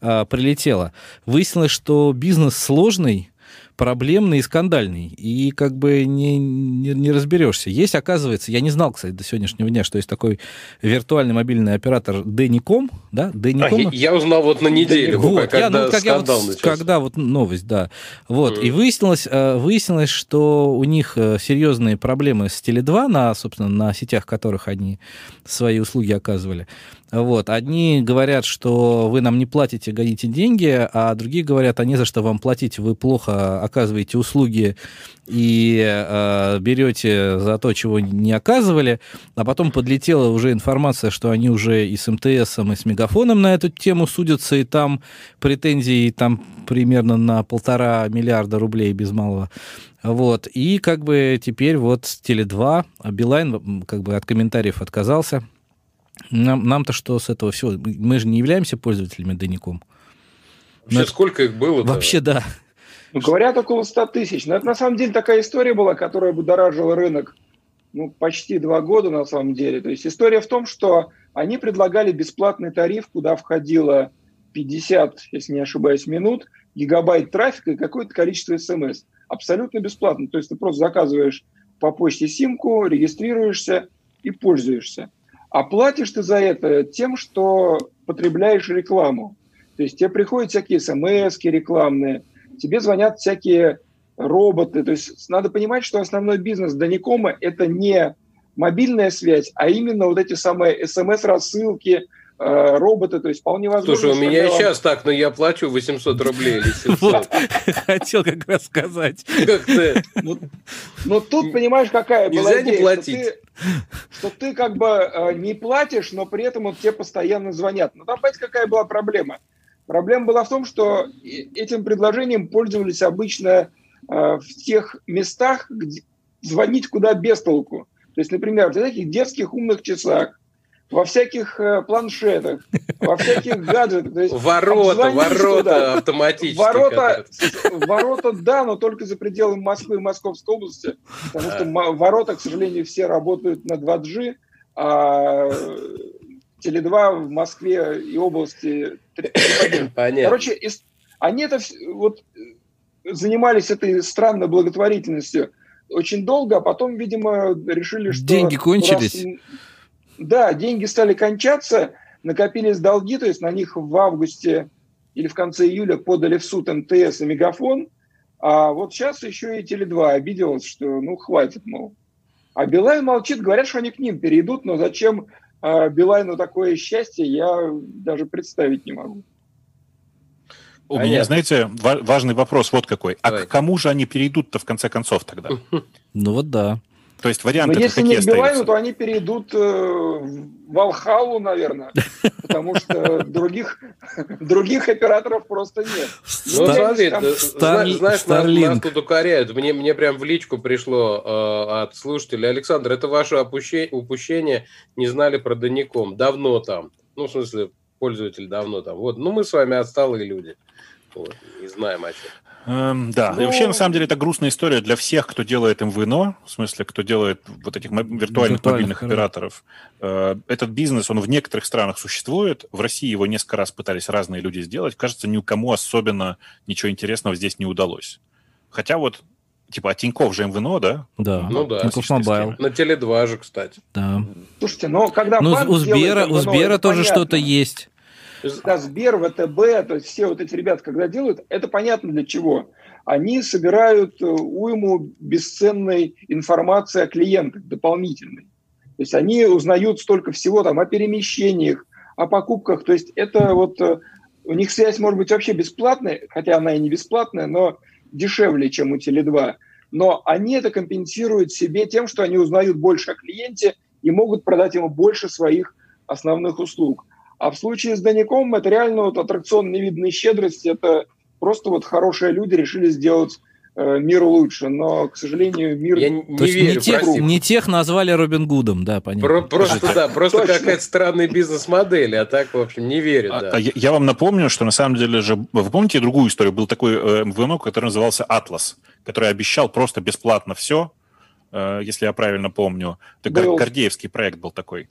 э, прилетела. Выяснилось, что бизнес сложный, проблемный и скандальный. И как бы не, не, не разберешься. Есть, оказывается, я не знал, кстати, до сегодняшнего дня, что есть такой виртуальный мобильный оператор Деником, да, Деником. А, я узнал вот на неделю, вот, когда я, ну, как я вот, Когда вот новость, да. Вот, mm. и выяснилось, э, выяснилось, что у них э, серьезные проблемы с Теле2, на, собственно, на сетях которых они свои услуги оказывали. Вот. Одни говорят, что вы нам не платите, гоните деньги, а другие говорят, а не за что вам платить, вы плохо оказываете услуги и э, берете за то, чего не оказывали. А потом подлетела уже информация, что они уже и с МТСом, и с Мегафоном на эту тему судятся, и там претензии там примерно на полтора миллиарда рублей без малого. Вот. И как бы теперь вот Теле2, Билайн как бы от комментариев отказался, нам, нам-то что с этого всего? Мы же не являемся пользователями Деником. Вообще, Но сколько их было? Вообще, да. Ну, говорят, около 100 тысяч. Но это на самом деле такая история была, которая будоражила рынок ну, почти два года на самом деле. То есть история в том, что они предлагали бесплатный тариф, куда входило 50, если не ошибаюсь, минут, гигабайт трафика и какое-то количество смс. Абсолютно бесплатно. То есть ты просто заказываешь по почте симку, регистрируешься и пользуешься. А платишь ты за это тем, что потребляешь рекламу. То есть тебе приходят всякие смс рекламные, тебе звонят всякие роботы. То есть надо понимать, что основной бизнес Даникома – это не мобильная связь, а именно вот эти самые смс-рассылки, роботы, то есть вполне возможно. Слушай, у меня вам... сейчас так, но я плачу 800 рублей или 700. Хотел как раз сказать. Ты? Ну, ну тут, понимаешь, какая была идея, не платить. Что ты, как бы э, не платишь, но при этом тебе постоянно звонят. Но там, понимаете, какая была проблема? Проблема была в том, что этим предложением пользовались обычно э, в тех местах, где звонить куда без толку. То есть, например, в таких детских умных часах, во всяких э, планшетах, во всяких гаджетах. То есть ворота, ворота автоматические. Ворота, ворота, да, но только за пределами Москвы и Московской области, потому что ворота, к сожалению, все работают на 2G, а Теле2 в Москве и области 3.1. Понятно. Короче, они это вот занимались этой странной благотворительностью очень долго, а потом, видимо, решили, что... Деньги кончились. Раз, да, деньги стали кончаться, накопились долги, то есть на них в августе или в конце июля подали в суд МТС и Мегафон, а вот сейчас еще и Теле2 обиделась, что ну хватит, мол. А Билайн молчит, говорят, что они к ним перейдут, но зачем э, Билайну такое счастье, я даже представить не могу. У а меня, нет. знаете, важный вопрос вот какой. А Давай. к кому же они перейдут-то в конце концов тогда? Ну вот да. То есть варианты Но если не в Билайну, то они перейдут э, в Валхалу, наверное, потому что других, других операторов просто нет. Ну, ну смотри, там... знаешь, нас, нас тут укоряют. Мне, мне прям в личку пришло э, от слушателя. Александр, это ваше опущение, упущение, не знали про Даником. Давно там. Ну, в смысле, пользователь давно там. Вот, ну мы с вами отсталые люди. Вот, не знаем о чем. Эм, да, ну, и вообще, на самом деле, это грустная история для всех, кто делает MVNO, в смысле, кто делает вот этих виртуальных, виртуальных мобильных операторов. Э, этот бизнес, он в некоторых странах существует, в России его несколько раз пытались разные люди сделать, кажется, никому особенно ничего интересного здесь не удалось. Хотя вот, типа, а Тинькофф же MVNO, да? Да, ну да. Тинькофф Мобайл. На Теле2 же, кстати. Да. Слушайте, но когда Ну, у Сбера, у Сбера тоже что-то есть. Да, Сбер, ВТБ, то есть все вот эти ребята, когда делают, это понятно для чего. Они собирают э, уйму бесценной информации о клиентах дополнительной. То есть они узнают столько всего там о перемещениях, о покупках. То есть это вот э, у них связь может быть вообще бесплатная, хотя она и не бесплатная, но дешевле, чем у Теле2. Но они это компенсируют себе тем, что они узнают больше о клиенте и могут продать ему больше своих основных услуг. А в случае с Даником это реально вот аттракцион невиданной щедрости. Это просто вот хорошие люди решили сделать э, мир лучше, но, к сожалению, мир... Я не, То верю, не, тех, не тех назвали Робин Гудом, да, понятно. Про, просто, да, просто какая-то странная бизнес-модель, а так, в общем, не верю, а, да. А я, я вам напомню, что на самом деле же... Вы помните другую историю? Был такой э, МВНО, который назывался «Атлас», который обещал просто бесплатно все, э, если я правильно помню. Это был. Гордеевский проект был такой.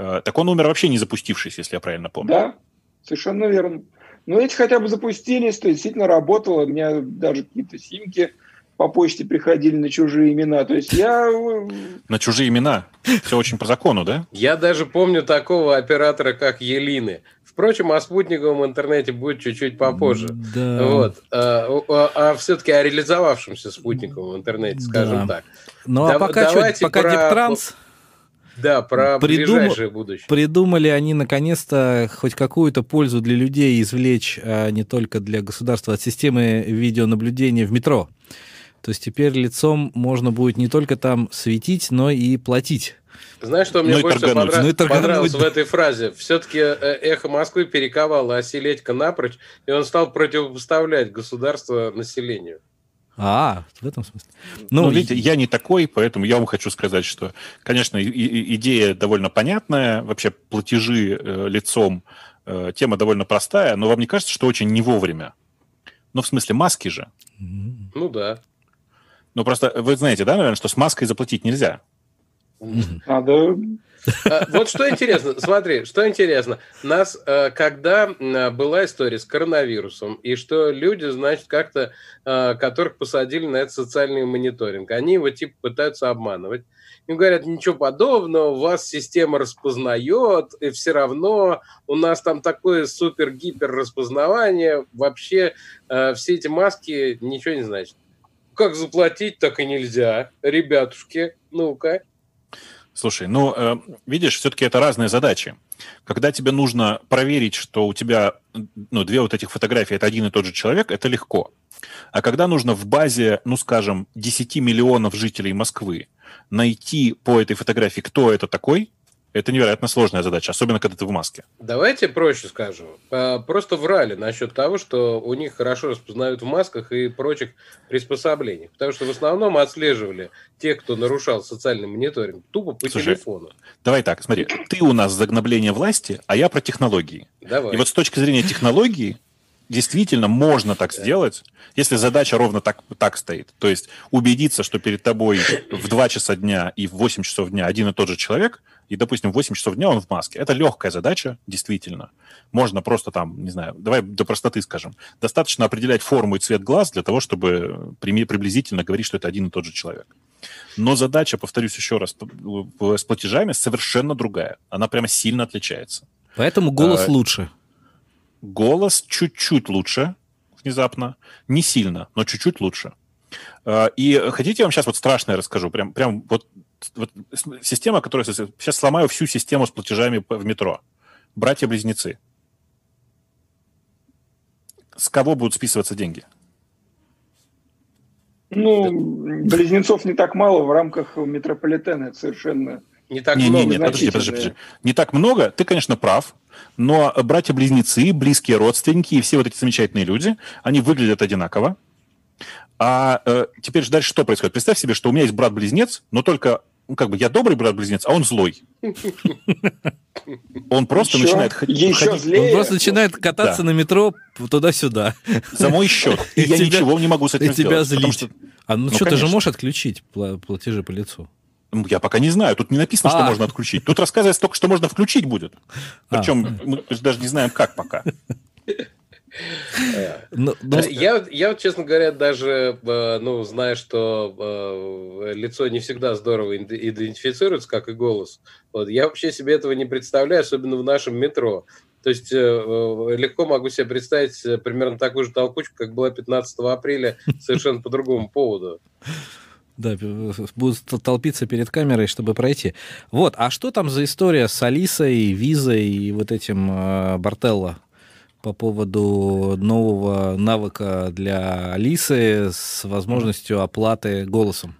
Э, так он умер вообще не запустившись, если я правильно помню. Да, совершенно верно. Но эти хотя бы запустились, то действительно работало. У меня даже какие-то симки по почте приходили на чужие имена. То есть я... Э, на чужие имена? Все очень по закону, да? Я даже помню такого оператора, как Елины. Впрочем, о спутниковом интернете будет чуть-чуть попозже. Да. Вот. А, а, а все-таки о реализовавшемся спутниковом интернете, скажем да. так. Ну а пока, что, пока про... Дептранс... Да, про Придум... ближайшее будущее. Придумали они наконец-то хоть какую-то пользу для людей извлечь, а не только для государства, от системы видеонаблюдения в метро. То есть теперь лицом можно будет не только там светить, но и платить. Знаешь, что мне ну больше понрав... ну, понравилось в этой фразе? Все-таки э, эхо Москвы перековало Оселедько напрочь, и он стал противопоставлять государство населению. А, в этом смысле. Ну, ну видите, я не такой, поэтому я вам хочу сказать, что, конечно, и, и, идея довольно понятная, вообще платежи э, лицом, э, тема довольно простая, но вам не кажется, что очень не вовремя? Ну, в смысле, маски же. Ну да. Ну, просто вы знаете, да, наверное, что с маской заплатить нельзя. Надо вот что интересно, смотри, что интересно. Нас, э, когда была история с коронавирусом, и что люди, значит, как-то, э, которых посадили на этот социальный мониторинг, они его типа пытаются обманывать. Им говорят, ничего подобного, вас система распознает, и все равно у нас там такое супер-гипер распознавание, вообще э, все эти маски ничего не значат. Как заплатить, так и нельзя. Ребятушки, ну-ка. Слушай, ну, э, видишь, все-таки это разные задачи. Когда тебе нужно проверить, что у тебя ну, две вот этих фотографии это один и тот же человек, это легко. А когда нужно в базе, ну, скажем, 10 миллионов жителей Москвы найти по этой фотографии, кто это такой, это невероятно сложная задача, особенно когда ты в маске. Давайте проще скажу. Просто врали насчет того, что у них хорошо распознают в масках и прочих приспособлениях. Потому что в основном отслеживали тех, кто нарушал социальный мониторинг, тупо по Слушай, телефону. Давай так, смотри. Ты у нас за гнобление власти, а я про технологии. Давай. И вот с точки зрения технологии действительно можно так да. сделать, если задача ровно так, так стоит. То есть убедиться, что перед тобой в 2 часа дня и в 8 часов дня один и тот же человек, и, допустим, в 8 часов дня он в маске. Это легкая задача, действительно. Можно просто там, не знаю, давай до простоты скажем. Достаточно определять форму и цвет глаз для того, чтобы приблизительно говорить, что это один и тот же человек. Но задача, повторюсь еще раз, с платежами совершенно другая. Она прямо сильно отличается. Поэтому голос а, лучше. Голос чуть-чуть лучше внезапно. Не сильно, но чуть-чуть лучше. А, и хотите, я вам сейчас вот страшное расскажу? Прям, прям вот, вот система, которая... Сейчас сломаю всю систему с платежами в метро. Братья-близнецы. С кого будут списываться деньги? Ну, близнецов не так мало в рамках метрополитена. Это совершенно не так не, много. Не, не, подожди, подожди, подожди. Не так много, ты, конечно, прав, но братья-близнецы, близкие родственники и все вот эти замечательные люди, они выглядят одинаково. А э, теперь же дальше что происходит? Представь себе, что у меня есть брат-близнец, но только, ну, как бы я добрый брат-близнец, а он злой. Он просто еще, начинает еще Злее. Он просто начинает кататься да. на метро туда-сюда. За мой счет. И, и я тебя, ничего не могу с этим и сделать. тебя злить. Что, а ну, ну что, конечно. ты же можешь отключить платежи по лицу? Я пока не знаю. Тут не написано, что а. можно отключить. Тут рассказывается только, что можно включить будет. Причем а. мы даже не знаем, как пока. Но, но... Ну, я, я, честно говоря, даже, э, ну, знаю, что э, лицо не всегда здорово идентифицируется, как и голос. Вот. Я вообще себе этого не представляю, особенно в нашем метро. То есть э, легко могу себе представить примерно такую же толкучку, как была 15 апреля, совершенно по другому поводу. Да, будут толпиться перед камерой, чтобы пройти. Вот, а что там за история с Алисой, Визой и вот этим э, Бартелло? По поводу нового навыка для Алисы с возможностью оплаты голосом.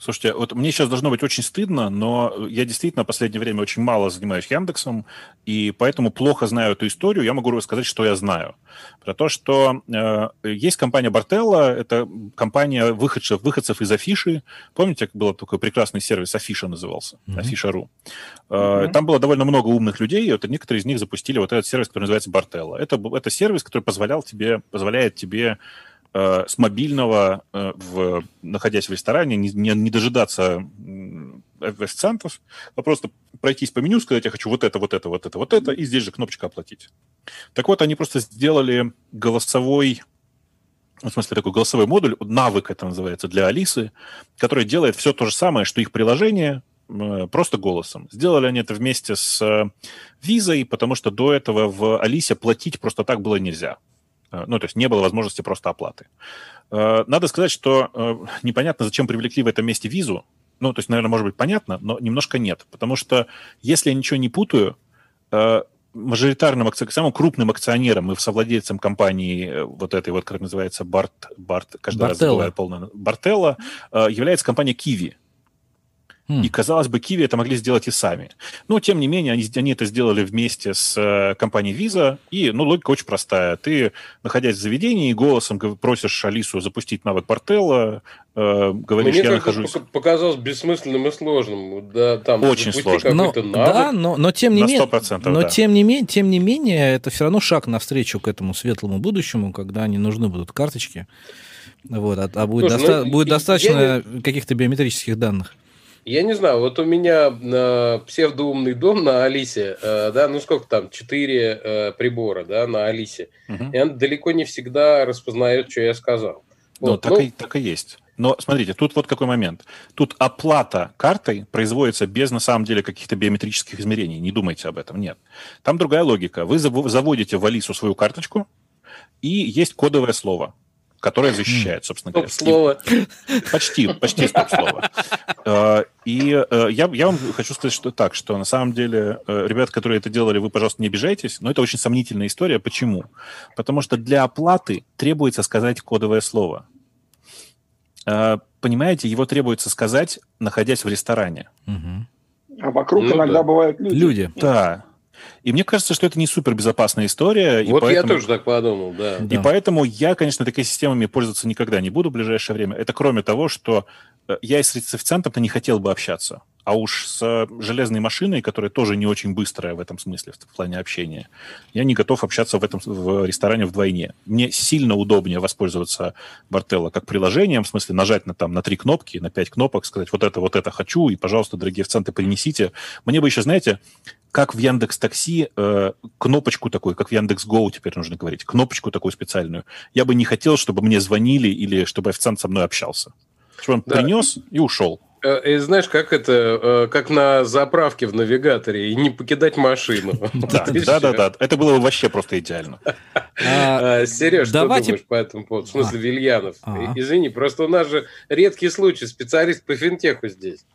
Слушайте, вот мне сейчас должно быть очень стыдно, но я действительно в последнее время очень мало занимаюсь Яндексом, и поэтому плохо знаю эту историю. Я могу рассказать, что я знаю. Про то, что э, есть компания Бартелла, это компания выходцев, выходцев из Афиши. Помните, как был такой прекрасный сервис Афиша назывался? Mm-hmm. Афиша.ру. Э, mm-hmm. Там было довольно много умных людей, и вот некоторые из них запустили вот этот сервис, который называется Бартелла. Это, это сервис, который позволял тебе, позволяет тебе э, с мобильного, э, в, находясь в ресторане, не, не, не дожидаться официантов, а просто пройтись по меню, сказать, я хочу вот это, вот это, вот это, вот это, и здесь же кнопочка «Оплатить». Так вот, они просто сделали голосовой в смысле, такой голосовой модуль, навык это называется, для Алисы, который делает все то же самое, что их приложение, э, просто голосом. Сделали они это вместе с э, визой, потому что до этого в Алисе платить просто так было нельзя. Э, ну, то есть не было возможности просто оплаты. Э, надо сказать, что э, непонятно, зачем привлекли в этом месте визу. Ну, то есть, наверное, может быть понятно, но немножко нет. Потому что, если я ничего не путаю, мажоритарным акционером, самым крупным акционером и совладельцем компании вот этой вот, как называется, Барт, Барт, каждый Бартелла. раз забываю полное, Бартелла, является компания Kiwi. И, казалось бы, Kiwi это могли сделать и сами. Но, тем не менее, они, они это сделали вместе с э, компанией Visa. И, ну, логика очень простая. Ты, находясь в заведении, голосом просишь Алису запустить навык Портелла, э, говоришь, Мне я нахожусь... показалось бессмысленным и сложным. Да, там, очень сложно. Но, да, но, но тем не менее... Но да. тем, не менее, тем не менее, это все равно шаг навстречу к этому светлому будущему, когда не нужны будут карточки. Вот, а, а будет, Слушай, доста- ну, будет достаточно не... каких-то биометрических данных. Я не знаю, вот у меня э, псевдоумный дом на Алисе, э, да, ну сколько там, четыре э, прибора, да, на Алисе, угу. и он далеко не всегда распознает, что я сказал. Ну, вот. так, ну, и, так и есть. Но смотрите, тут вот какой момент. Тут оплата картой производится без, на самом деле, каких-то биометрических измерений. Не думайте об этом, нет. Там другая логика. Вы заводите в Алису свою карточку, и есть кодовое слово которое защищает, собственно говоря. Стоп-слово. Почти, почти стоп-слово. Э, и э, я, я вам хочу сказать, что так, что на самом деле, э, ребят, которые это делали, вы, пожалуйста, не обижайтесь, но это очень сомнительная история. Почему? Потому что для оплаты требуется сказать кодовое слово. Понимаете, его требуется сказать, находясь в ресторане. А вокруг ну, иногда да. бывают люди. Люди. Да, и мне кажется, что это не супер безопасная история. Вот поэтому... я тоже так подумал, да. И да. поэтому я, конечно, такими системами пользоваться никогда не буду в ближайшее время. Это кроме того, что э, я с официантом-то не хотел бы общаться. А уж с железной машиной, которая тоже не очень быстрая в этом смысле, в плане общения, я не готов общаться в этом в ресторане вдвойне. Мне сильно удобнее воспользоваться Бартелло как приложением, в смысле нажать на, там, на три кнопки, на пять кнопок, сказать вот это, вот это хочу, и, пожалуйста, дорогие официанты, принесите. Мне бы еще, знаете, как в Яндекс Такси э, кнопочку такую, как в Яндекс Гоу теперь нужно говорить, кнопочку такую специальную. Я бы не хотел, чтобы мне звонили или чтобы официант со мной общался. Чтобы он да. принес и ушел. И знаешь, как это, как на заправке в навигаторе, и не покидать машину. Да, да, да, да. Это было вообще просто идеально. А, Сереж, что думаешь по этому поводу? В смысле, Вильянов? Извини, просто у нас же редкий случай, специалист по финтеху здесь.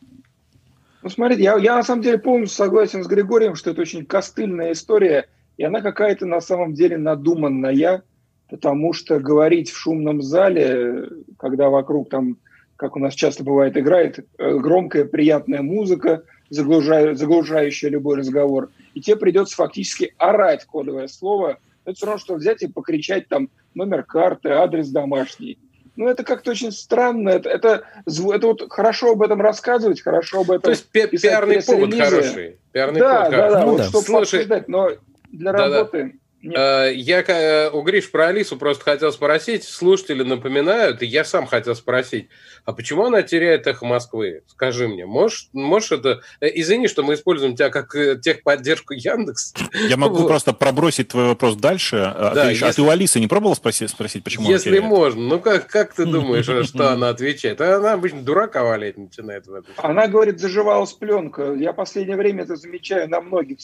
Ну, смотрите, я, я на самом деле полностью согласен с Григорием, что это очень костыльная история, и она какая-то на самом деле надуманная, потому что говорить в шумном зале, когда вокруг там, как у нас часто бывает, играет э, громкая приятная музыка, заглушая, заглушающая любой разговор, и тебе придется фактически орать кодовое слово. Это все равно, что взять и покричать там номер карты, адрес домашний. Ну, это как-то очень странно. Это, это, это вот хорошо об этом рассказывать, хорошо об этом То есть пи- пиарный повод хороший. Пиарный да, повод да, хороший. да, ну, вот, да. чтобы Слушай, обсуждать, но для да, работы... Да. Э, я э, у Гриш про Алису просто хотел спросить. Слушатели напоминают, и я сам хотел спросить, а почему она теряет эхо Москвы? Скажи мне, можешь, можешь это... Э, извини, что мы используем тебя как техподдержку Яндекс. Я могу вот. просто пробросить твой вопрос дальше. А да, ты, если... а ты у Алисы не пробовал спросить, спросить почему Если можно. Ну, как, как ты думаешь, что она отвечает? Она обычно дурака валять начинает. Она говорит, заживалась пленка. Я последнее время это замечаю на многих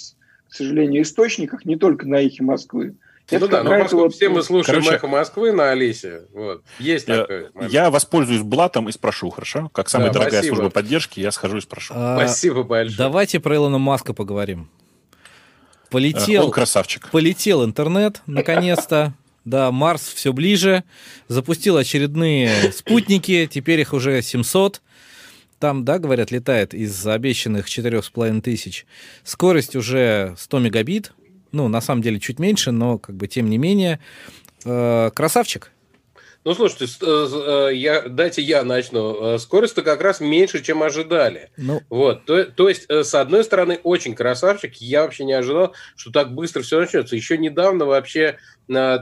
к сожалению, источниках, не только на «Эхе Москвы». Это ну да, но вот... все мы слушаем Короче, «Эхо Москвы» на Алисе. Вот. Есть такой момент. Я воспользуюсь блатом и спрошу, хорошо? Как самая да, дорогая спасибо. служба поддержки, я схожу и спрошу. А, спасибо большое. Давайте про Илона Маска поговорим. Полетел... Он красавчик. Полетел интернет, наконец-то. Да, Марс все ближе. Запустил очередные спутники, теперь их уже 700 там, да, говорят, летает из обещанных 4,5 тысяч. Скорость уже 100 мегабит. Ну, на самом деле, чуть меньше, но, как бы, тем не менее. Э, красавчик. Ну, слушайте, э, я, дайте я начну. Э, скорость-то как раз меньше, чем ожидали. Ну. Вот. То, то есть, с одной стороны, очень красавчик. Я вообще не ожидал, что так быстро все начнется. Еще недавно вообще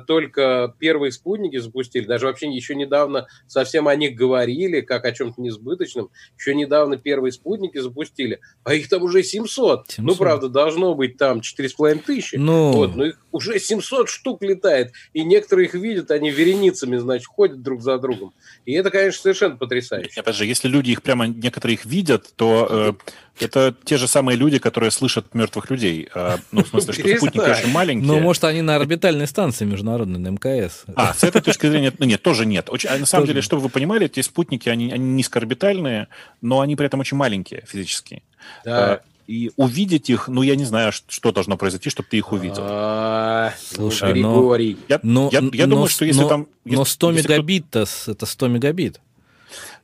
только первые спутники запустили, даже вообще еще недавно совсем о них говорили, как о чем-то несбыточном, еще недавно первые спутники запустили, а их там уже 700. 700. Ну, правда, должно быть там 4,5 тысячи, ну... вот, но их уже 700 штук летает, и некоторые их видят, они вереницами, значит, ходят друг за другом. И это, конечно, совершенно потрясающе. Опять же, если люди их прямо, некоторые их видят, то э, это те же самые люди, которые слышат мертвых людей. А, ну, в смысле, что спутники очень маленькие. Ну, может, они на орбитальной станции международной, на МКС. А, с этой точки зрения, ну, нет, тоже нет. Очень, а на самом тоже. деле, чтобы вы понимали, эти спутники, они, они низкоорбитальные, но они при этом очень маленькие физически. Да. А, и увидеть их, ну, я не знаю, что должно произойти, чтобы ты их увидел. Слушай, но... Я, но, я, я но, думаю, что если но, там... Если, но 100 мегабит-то, это 100 мегабит.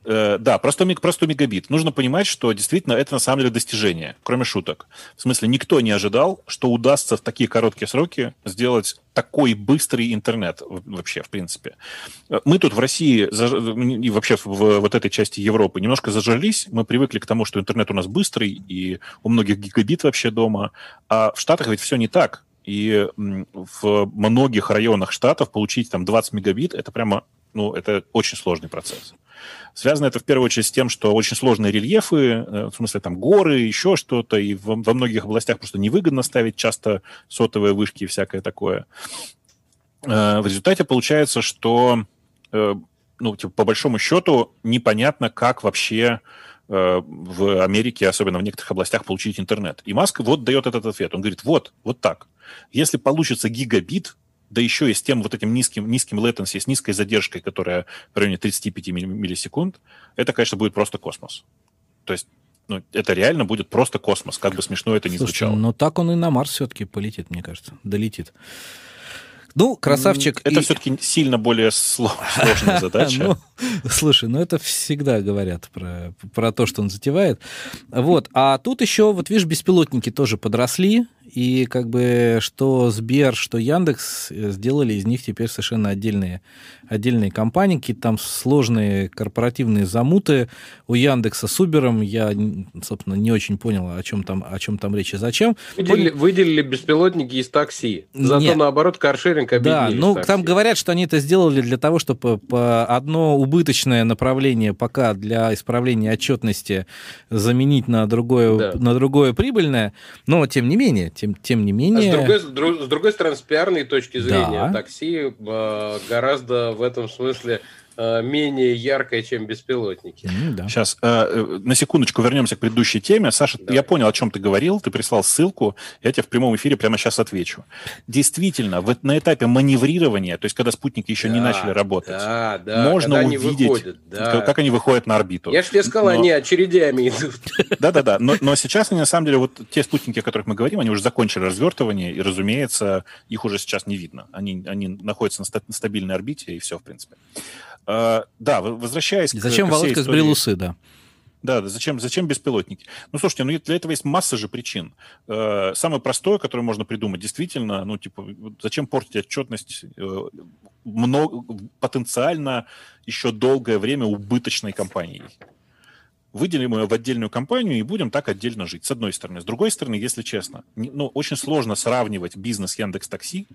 Э, да, про 100, про 100 мегабит. Нужно понимать, что действительно это на самом деле достижение, кроме шуток. В смысле, никто не ожидал, что удастся в такие короткие сроки сделать такой быстрый интернет вообще, в принципе. Э, мы тут в России и вообще в вот этой части Европы немножко зажрались. Мы привыкли к тому, что интернет у нас быстрый, и у многих гигабит вообще дома. А в Штатах ведь все не так. И в многих районах штатов получить там 20 мегабит, это прямо, ну, это очень сложный процесс. Связано это в первую очередь с тем, что очень сложные рельефы, э, в смысле там горы, еще что-то, и во, во многих областях просто невыгодно ставить часто сотовые вышки и всякое такое. Э, в результате получается, что э, ну, типа, по большому счету непонятно, как вообще в Америке, особенно в некоторых областях, получить интернет. И Маск вот дает этот ответ. Он говорит, вот, вот так. Если получится гигабит, да еще и с тем вот этим низким, низким latency, с низкой задержкой, которая в районе 35 миллисекунд, это, конечно, будет просто космос. То есть ну, это реально будет просто космос, как бы смешно это ни Слушай, звучало. Но так он и на Марс все-таки полетит, мне кажется, долетит. Ну, красавчик. Это и... все-таки сильно более сложная задача. ну, слушай, ну это всегда говорят про, про то, что он затевает. Вот. А тут еще, вот видишь, беспилотники тоже подросли. И как бы что Сбер, что Яндекс э, сделали из них теперь совершенно отдельные, отдельные компании, какие-то там сложные корпоративные замуты. У Яндекса с Убером я, собственно, не очень понял, о чем там, о чем там речь и зачем. Выделили, Пон... выделили беспилотники из такси. Зато, Нет. наоборот, каршеринг объединили Да, ну, там говорят, что они это сделали для того, чтобы по одно убыточное направление пока для исправления отчетности заменить на другое, да. на другое прибыльное. Но, тем не менее, тем, тем не менее... А с, другой, с, другой стороны, с пиарной точки зрения, да. такси э, гораздо в этом смысле менее яркое, чем беспилотники. Mm, да. Сейчас, э, на секундочку вернемся к предыдущей теме. Саша, да. я понял, о чем ты говорил, ты прислал ссылку, я тебе в прямом эфире прямо сейчас отвечу. Действительно, вот на этапе маневрирования, то есть когда спутники еще да, не начали работать, да, да, можно увидеть, выходят, да. как они выходят на орбиту. Я же тебе сказал, но... они очередями идут. Да-да-да, но, но сейчас они на самом деле, вот те спутники, о которых мы говорим, они уже закончили развертывание, и, разумеется, их уже сейчас не видно. Они, они находятся на, на стабильной орбите, и все, в принципе. Uh, да, возвращаясь Зачем к Зачем Володька истории... сбрил усы, да? Да, зачем, зачем беспилотники? Ну, слушайте, ну для этого есть масса же причин. Э, самое простое, которое можно придумать, действительно, ну, типа, зачем портить отчетность э, много, потенциально еще долгое время убыточной компанией? выделим ее в отдельную компанию и будем так отдельно жить, с одной стороны. С другой стороны, если честно, ну, очень сложно сравнивать бизнес Яндекс Такси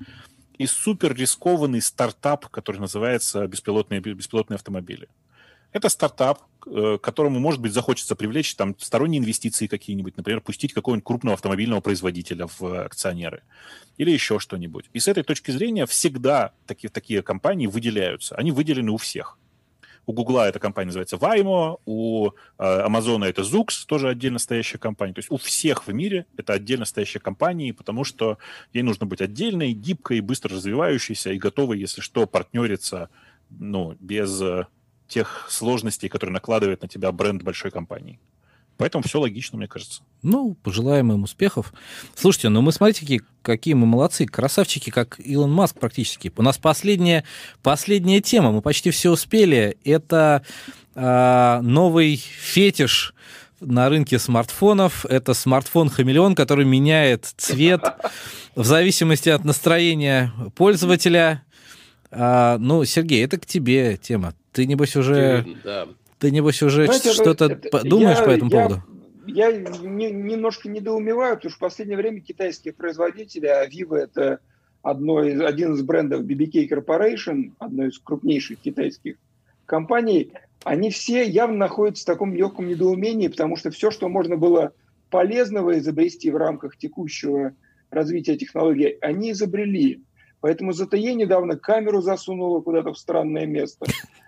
и супер рискованный стартап, который называется беспилотные, беспилотные автомобили. Это стартап, э, которому, может быть, захочется привлечь там сторонние инвестиции какие-нибудь, например, пустить какого-нибудь крупного автомобильного производителя в акционеры или еще что-нибудь. И с этой точки зрения всегда такие, такие компании выделяются. Они выделены у всех. У Гугла эта компания называется Waymo, у э, Амазона это Zoox, тоже отдельно стоящая компания. То есть у всех в мире это отдельно стоящие компании, потому что ей нужно быть отдельной, гибкой, быстро развивающейся и готовой, если что, партнериться ну, без э, тех сложностей, которые накладывает на тебя бренд большой компании. Поэтому все логично, мне кажется. Ну, пожелаем им успехов. Слушайте, ну мы смотрите, какие, какие мы молодцы, красавчики, как Илон Маск практически. У нас последняя, последняя тема, мы почти все успели. Это э, новый фетиш на рынке смартфонов. Это смартфон-хамелеон, который меняет цвет в зависимости от настроения пользователя. А, ну, Сергей, это к тебе тема. Ты, небось, уже... Да. Ты, небось, уже что-то думаешь я, по этому я, поводу? Я не, немножко недоумеваю, потому что в последнее время китайские производители, а Vivo это одно из, один из брендов BBK Corporation, одной из крупнейших китайских компаний, они все явно находятся в таком легком недоумении, потому что все, что можно было полезного изобрести в рамках текущего развития технологий, они изобрели. Поэтому ZTE недавно камеру засунула куда-то в странное место,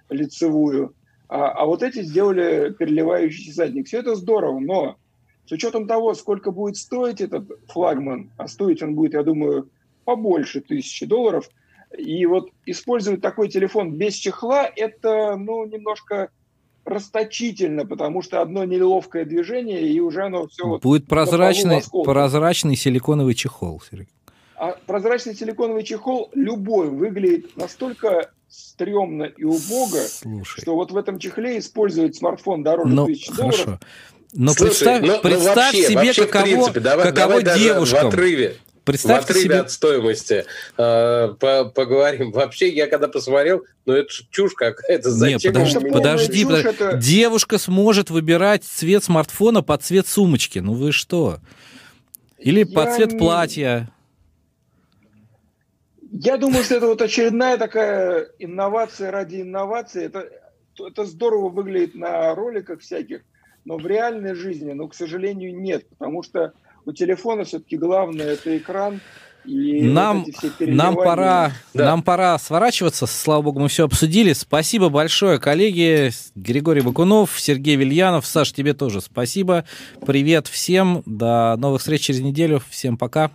лицевую. А, а вот эти сделали переливающийся задник. Все это здорово, но с учетом того, сколько будет стоить этот флагман, а стоить он будет, я думаю, побольше тысячи долларов, и вот использовать такой телефон без чехла, это, ну, немножко расточительно, потому что одно неловкое движение, и уже оно все... Будет прозрачный, прозрачный силиконовый чехол, Сергей. А прозрачный силиконовый чехол любой выглядит настолько стрёмно и убого, Слушай. что вот в этом чехле использовать смартфон дороже ну, тысячи долларов. Хорошо. Но Слушай, представь, ну, представь ну вообще, себе, вообще, каково, принципе, давай, каково давай девушкам. В отрыве. Представьте в отрыве себе... от стоимости э, по поговорим. Вообще, я когда посмотрел, ну это чушь какая-то. Зачем? Нет, подожди, подожди, подожди. Это... девушка сможет выбирать цвет смартфона под цвет сумочки. Ну вы что? Или я под цвет не... платья. Я думаю, что это вот очередная такая инновация ради инновации. Это, это здорово выглядит на роликах всяких, но в реальной жизни, ну, к сожалению, нет, потому что у телефона все-таки главное это экран. И нам, вот нам, пора, да. нам пора сворачиваться. Слава богу, мы все обсудили. Спасибо большое, коллеги. Григорий Бакунов, Сергей Вильянов. Саш, тебе тоже спасибо. Привет всем. До новых встреч через неделю. Всем пока.